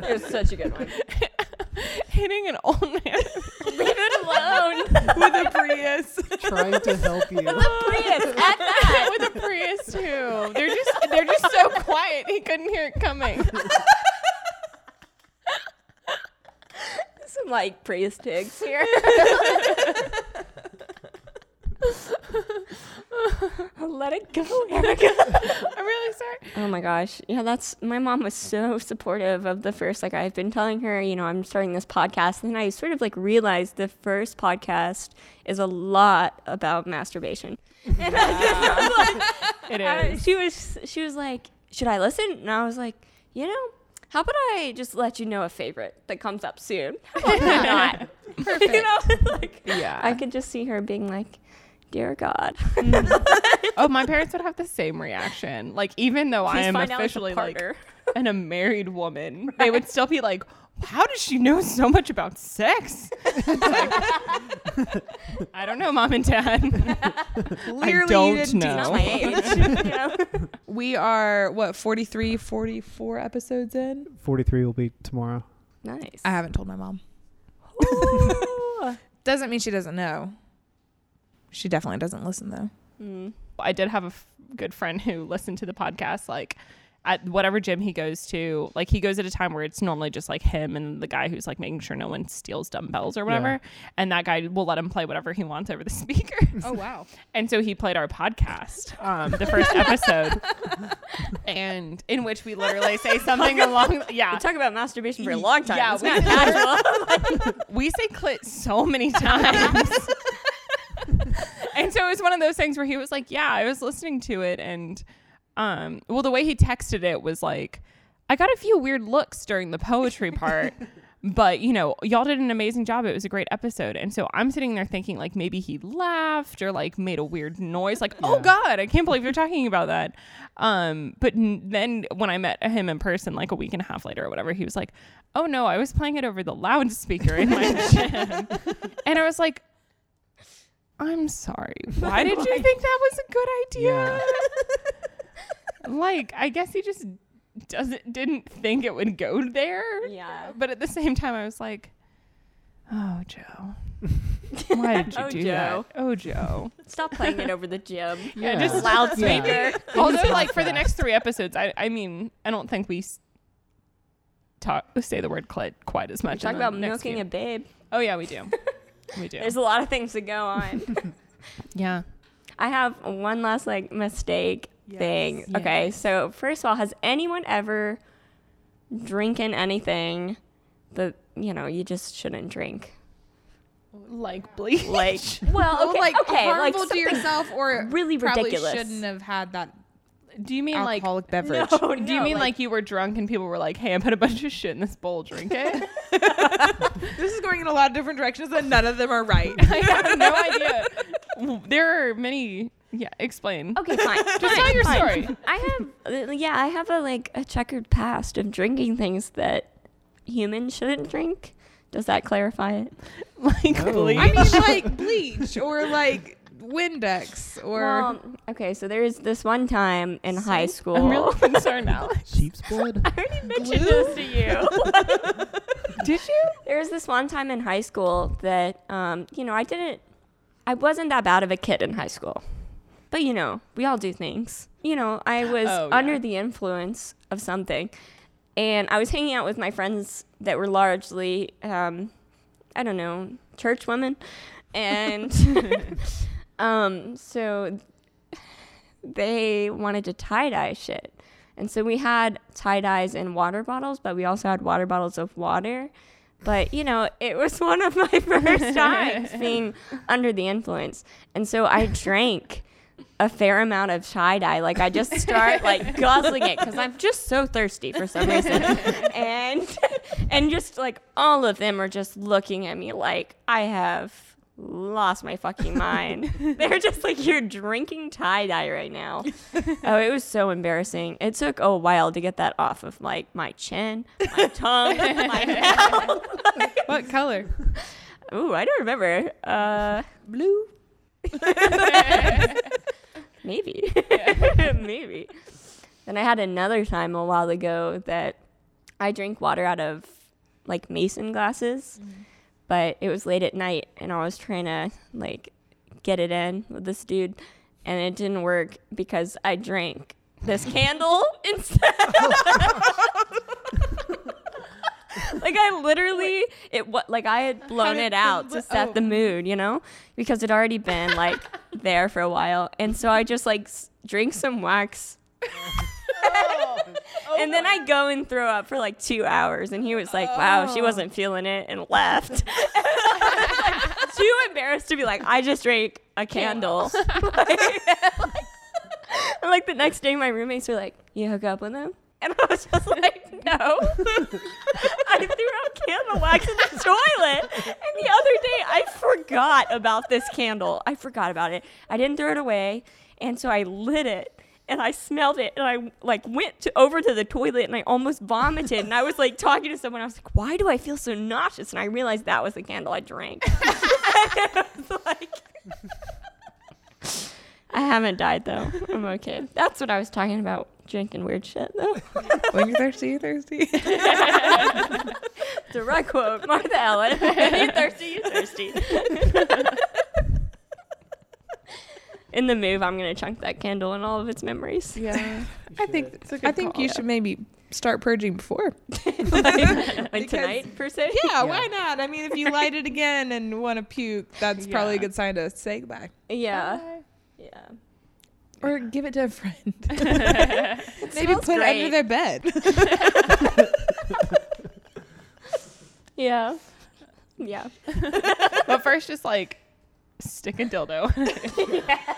Speaker 2: It was such a good one.
Speaker 3: Hitting an old man.
Speaker 2: Leave it alone.
Speaker 1: With a Prius.
Speaker 4: Trying to help you.
Speaker 2: With a Prius, at that.
Speaker 3: with a Prius too. They're just they're just so quiet. He couldn't hear it coming.
Speaker 2: Some like praise tigs here. Let it go, Erica.
Speaker 3: I'm really sorry.
Speaker 2: Oh my gosh. Yeah, that's my mom was so supportive of the first like I've been telling her, you know, I'm starting this podcast and then I sort of like realized the first podcast is a lot about masturbation. And I just was like,
Speaker 3: It
Speaker 2: I- she was she was like, "Should I listen?" And I was like, "You know, how about I just let you know a favorite that comes up soon? How about not?"
Speaker 1: Perfect.
Speaker 2: you know, like
Speaker 3: Yeah.
Speaker 2: I could just see her being like, "Dear God, mm.
Speaker 3: oh, my parents would have the same reaction. Like even though I am
Speaker 2: a
Speaker 3: officially like
Speaker 2: partner."
Speaker 3: and a married woman, they would still be like, "How does she know so much about sex?" I don't know, mom and dad.
Speaker 1: Clearly,
Speaker 3: don't
Speaker 1: you
Speaker 3: know.
Speaker 2: Not my age. you know?
Speaker 1: We are what 43, 44 episodes in.
Speaker 4: Forty-three will be tomorrow.
Speaker 2: Nice.
Speaker 1: I haven't told my mom. Doesn't mean she doesn't know. She definitely doesn't listen though.
Speaker 2: Mm.
Speaker 3: I did have a f- good friend who listened to the podcast like at whatever gym he goes to like he goes at a time where it's normally just like him and the guy who's like making sure no one steals dumbbells or whatever
Speaker 4: Yeah.
Speaker 3: and that guy will let him play whatever he wants over the speakers
Speaker 1: Oh wow.
Speaker 3: and so he played our podcast um the first episode and in which we literally say something along yeah
Speaker 2: We talk about masturbation for a long time.
Speaker 3: Yeah,
Speaker 2: it's
Speaker 3: we
Speaker 2: not casual.
Speaker 3: we say clit so many times. and so it was one of those things where he was like, "Yeah, I was listening to it, and um, well, the way he texted it was like, I got a few weird looks during the poetry part." But you know, y'all did an amazing job. It was a great episode, and so I'm sitting there thinking like maybe he laughed or like made a weird noise, like "Oh God, I can't believe you're talking about that." Um, but n- then when I met him in person, like a week and a half later or whatever, he was like, "Oh no, I was playing it over the loudspeaker in my gym," and I was like, "I'm sorry. Why did you think that was a good idea?" Like, I guess he just doesn't didn't think it would go there.
Speaker 2: yeah.
Speaker 3: But at the same time, I was like, "Oh, Joe, why did you
Speaker 2: Oh,
Speaker 3: do
Speaker 2: Joe.
Speaker 3: that? Oh, Joe."
Speaker 2: Stop playing it over the gym.
Speaker 3: Yeah,
Speaker 4: Yeah.
Speaker 3: just
Speaker 2: Loudspeaker.
Speaker 4: Yeah.
Speaker 3: Although, like for the next three episodes, I I mean, I don't think we talk say the word clit quite as
Speaker 2: We
Speaker 3: much.
Speaker 2: talk about milking
Speaker 3: few.
Speaker 2: a babe.
Speaker 3: Oh yeah, we do. we do.
Speaker 2: There's a lot of things to go on.
Speaker 3: yeah.
Speaker 2: I have one last like mistake thing.
Speaker 3: Yes.
Speaker 2: Okay, so first of all, has anyone ever drinking anything that you know you just shouldn't drink?
Speaker 3: Like bleach.
Speaker 2: Like, well, okay,
Speaker 1: like
Speaker 2: okay, like
Speaker 1: harmful to yourself or
Speaker 2: really
Speaker 1: probably
Speaker 2: ridiculous.
Speaker 1: shouldn't have had that
Speaker 3: Do you mean like?
Speaker 1: alcoholic beverage.
Speaker 2: No,
Speaker 3: Do you
Speaker 2: no,
Speaker 3: mean like, you were drunk and people were like, "Hey, I put a bunch of shit in this bowl. Drink it."
Speaker 1: This is going in a lot of different directions and none of them are right.
Speaker 3: I have no idea. There are many. Yeah, explain.
Speaker 2: Okay, fine.
Speaker 3: Just
Speaker 2: fine,
Speaker 3: tell your
Speaker 2: fine.
Speaker 3: story.
Speaker 2: I have, uh, yeah, I have a like a checkered past of drinking things that humans shouldn't drink. Does that clarify it?
Speaker 3: Like
Speaker 4: No.
Speaker 3: bleach.
Speaker 1: I mean like bleach or like Windex or
Speaker 2: well, okay, so there's this one time in high school.
Speaker 3: I'm really concerned now.
Speaker 4: Sheep's blood.
Speaker 2: I already mentioned this to you.
Speaker 3: Did you?
Speaker 2: there was this one time in high school that, um, you know, I didn't, I wasn't that bad of a kid in high school. But, you know, we all do things. You know, I was
Speaker 3: Oh, yeah.
Speaker 2: under the influence of something. And I was hanging out with my friends that were largely, um, I don't know, church women. And um, so they wanted to tie dye shit. And so we had tie dyes in water bottles, but we also had water bottles of water. But you know, it was one of my first times being under the influence, and so I drank a fair amount of tie dye. Like I just start like guzzling it because I'm just so thirsty for some reason, and and just like all of them are just looking at me like I have lost my fucking mind. They're just like you're drinking tie dye right now. oh, it was so embarrassing. It took a while to get that off of like my chin, my tongue, my mouth.
Speaker 1: What color?
Speaker 2: Ooh, I don't remember. Uh,
Speaker 1: Blue.
Speaker 2: maybe, maybe. Then I had another time a while ago that I drank water out of like mason glasses, mm-hmm. but it was late at night and I was trying to like get it in with this dude, and it didn't work because I drank this candle instead. like I literally it what like I had blown it
Speaker 1: the
Speaker 2: out to set
Speaker 1: oh.
Speaker 2: the mood, you know, because it already been like there for a while, and so I just like s- drink some wax. and then I go and throw up for like two hours, and he was like, "Wow, she wasn't feeling it," and left. Like, too embarrassed to be like, "I just drank a candle." like, and like the next day, my roommates were like, "You hook up with him?" And I was just like, "No." I threw out candle wax in the toilet, and the other day I forgot about this candle. I forgot about it. I didn't throw it away, and so I lit it. And I smelled it, and I like went to, over to the toilet, and I almost vomited. And I was like talking to someone. I was like, "Why do I feel so nauseous?" And I realized that was the candle I drank. I was like, I haven't died though. I'm okay. That's what I was talking about. Drinking weird shit though.
Speaker 1: when you're thirsty, you're thirsty.
Speaker 2: Direct quote, Martha Ellen. When you thirsty, you thirsty. In the move, I'm gonna chunk that candle and all of its memories.
Speaker 1: yeah. I think
Speaker 3: It's a
Speaker 1: I
Speaker 3: good
Speaker 1: think
Speaker 3: call.
Speaker 1: you should maybe start purging before.
Speaker 2: like
Speaker 1: Because-
Speaker 2: tonight, per se.
Speaker 1: Yeah, why not? I mean, if you light it again and want to puke, that's probably a good sign to say goodbye.
Speaker 2: Yeah. Yeah.
Speaker 1: Or give it to a friend. Maybe
Speaker 2: smells
Speaker 1: put it under their bed.
Speaker 2: Yeah. Yeah.
Speaker 3: but first, just like stick a dildo. yeah.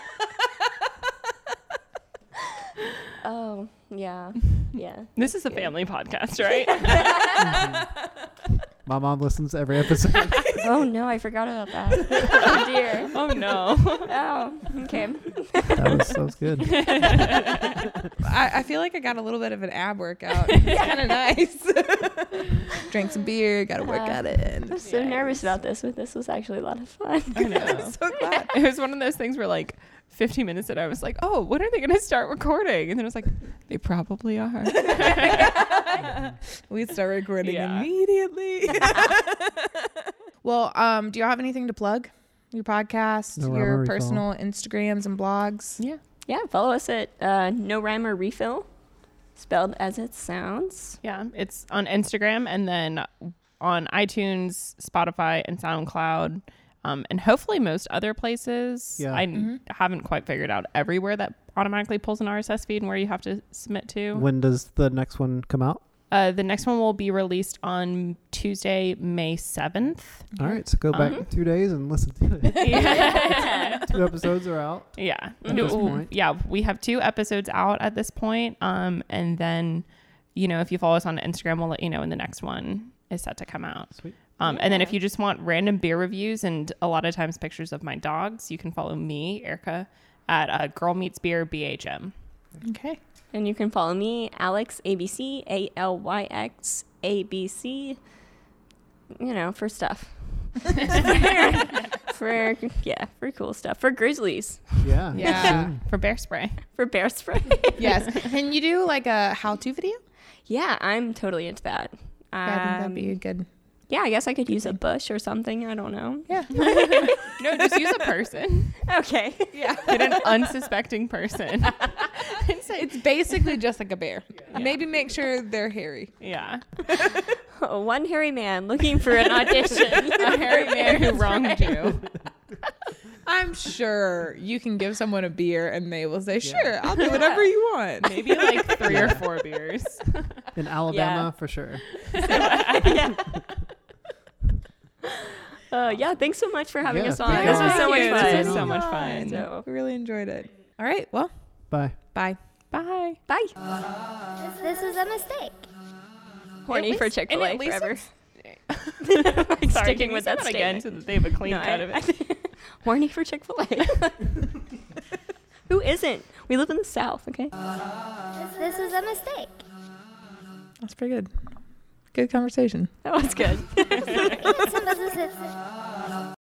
Speaker 2: Oh, yeah. Yeah.
Speaker 3: this is a family podcast, right? Mm-hmm.
Speaker 4: My mom listens to every episode.
Speaker 2: Oh no, I forgot about that. Oh dear.
Speaker 3: oh no.
Speaker 2: Oh, okay.
Speaker 4: that, was, that was good.
Speaker 1: I, I feel like I got a little bit of an ab workout. It's kind of nice. Drank some beer, got to work
Speaker 2: Uh,
Speaker 1: at it.
Speaker 2: I'm so nervous about this, but this was actually a lot of fun.
Speaker 3: I know.
Speaker 1: I'm so glad.
Speaker 3: It was one of those things where like 15 minutes that I was like, oh, when are they going to start recording? And then I was like, they probably are.
Speaker 1: we start recording
Speaker 3: Yeah.
Speaker 1: immediately. well, um, do y'all have anything to plug? Your podcast,
Speaker 4: No
Speaker 1: your
Speaker 4: or Refill.
Speaker 1: personal Instagrams and blogs.
Speaker 3: yeah.
Speaker 2: Yeah, follow us at uh, No Rhyme or Refill, spelled as it sounds.
Speaker 3: Yeah. It's on Instagram and then on iTunes, Spotify, and SoundCloud. Um, and hopefully most other places.
Speaker 4: Yeah.
Speaker 3: I
Speaker 1: Mhm.
Speaker 3: haven't quite figured out everywhere that automatically pulls an RSS feed and where you have to submit to.
Speaker 4: When does the next one come out?
Speaker 3: Uh, the next one will be released on Tuesday, May 7th.
Speaker 4: All right, so go back
Speaker 3: Um,
Speaker 4: two days and listen to it.
Speaker 3: Yeah.
Speaker 4: two episodes are out.
Speaker 3: Yeah.
Speaker 4: At
Speaker 3: No,
Speaker 4: this point.
Speaker 3: Yeah, we have two episodes out at this point. Um, and then, you know, if you follow us on Instagram, we'll let you know when the next one is set to come out.
Speaker 4: Sweet.
Speaker 3: Um, and then if you just want random beer reviews and a lot of times pictures of my dogs, you can follow me, Erica, at uh, Girl Meets Beer BHM.
Speaker 1: Okay.
Speaker 2: And you can follow me, Alyx ABC, A L Y X A B C. You know, for stuff. for yeah, for cool stuff. For grizzlies.
Speaker 4: Yeah.
Speaker 1: Yeah.
Speaker 4: soon.
Speaker 3: For bear spray.
Speaker 2: For bear spray.
Speaker 1: yes. Can you do like a how-to video?
Speaker 2: yeah, I'm totally into that.
Speaker 1: Yeah, I think that'd be a
Speaker 2: Um,
Speaker 1: good.
Speaker 2: Yeah, I guess I could use a bush or something. I don't know.
Speaker 1: Yeah.
Speaker 3: No, just use a person.
Speaker 2: Okay.
Speaker 1: yeah.
Speaker 3: Get an unsuspecting person. and say,
Speaker 1: It's basically just like a bear. Maybe make sure they're hairy.
Speaker 3: yeah.
Speaker 2: Oh, one hairy man looking for an audition.
Speaker 3: A hairy man who wronged you.
Speaker 1: I'm sure you can give someone a beer and they will say,
Speaker 4: Yeah.
Speaker 1: "Sure, I'll do whatever you want."
Speaker 3: Maybe like three or four beers.
Speaker 4: In Alabama, for sure.
Speaker 2: yeah. Uh, yeah, thanks so much for having
Speaker 4: Yeah,
Speaker 2: us on.
Speaker 4: thank
Speaker 2: this was so much fun.
Speaker 3: This was so much fun.
Speaker 2: So,
Speaker 1: We really enjoyed it. All right. Well,
Speaker 4: Bye.
Speaker 1: bye.
Speaker 3: Bye.
Speaker 2: bye.
Speaker 5: This was a mistake.
Speaker 2: Horny for Chick Fil A
Speaker 3: at least
Speaker 2: forever.
Speaker 3: Sorry,
Speaker 2: Sticking with
Speaker 3: say
Speaker 2: that
Speaker 3: again so that they have a clean
Speaker 2: No,
Speaker 3: cut
Speaker 2: I-
Speaker 3: of it.
Speaker 2: horny for Chick Fil A. Who isn't? We live in the South. Okay.
Speaker 5: This was a mistake.
Speaker 1: That's pretty good. Good conversation.
Speaker 2: That was good.
Speaker 5: Some businesses-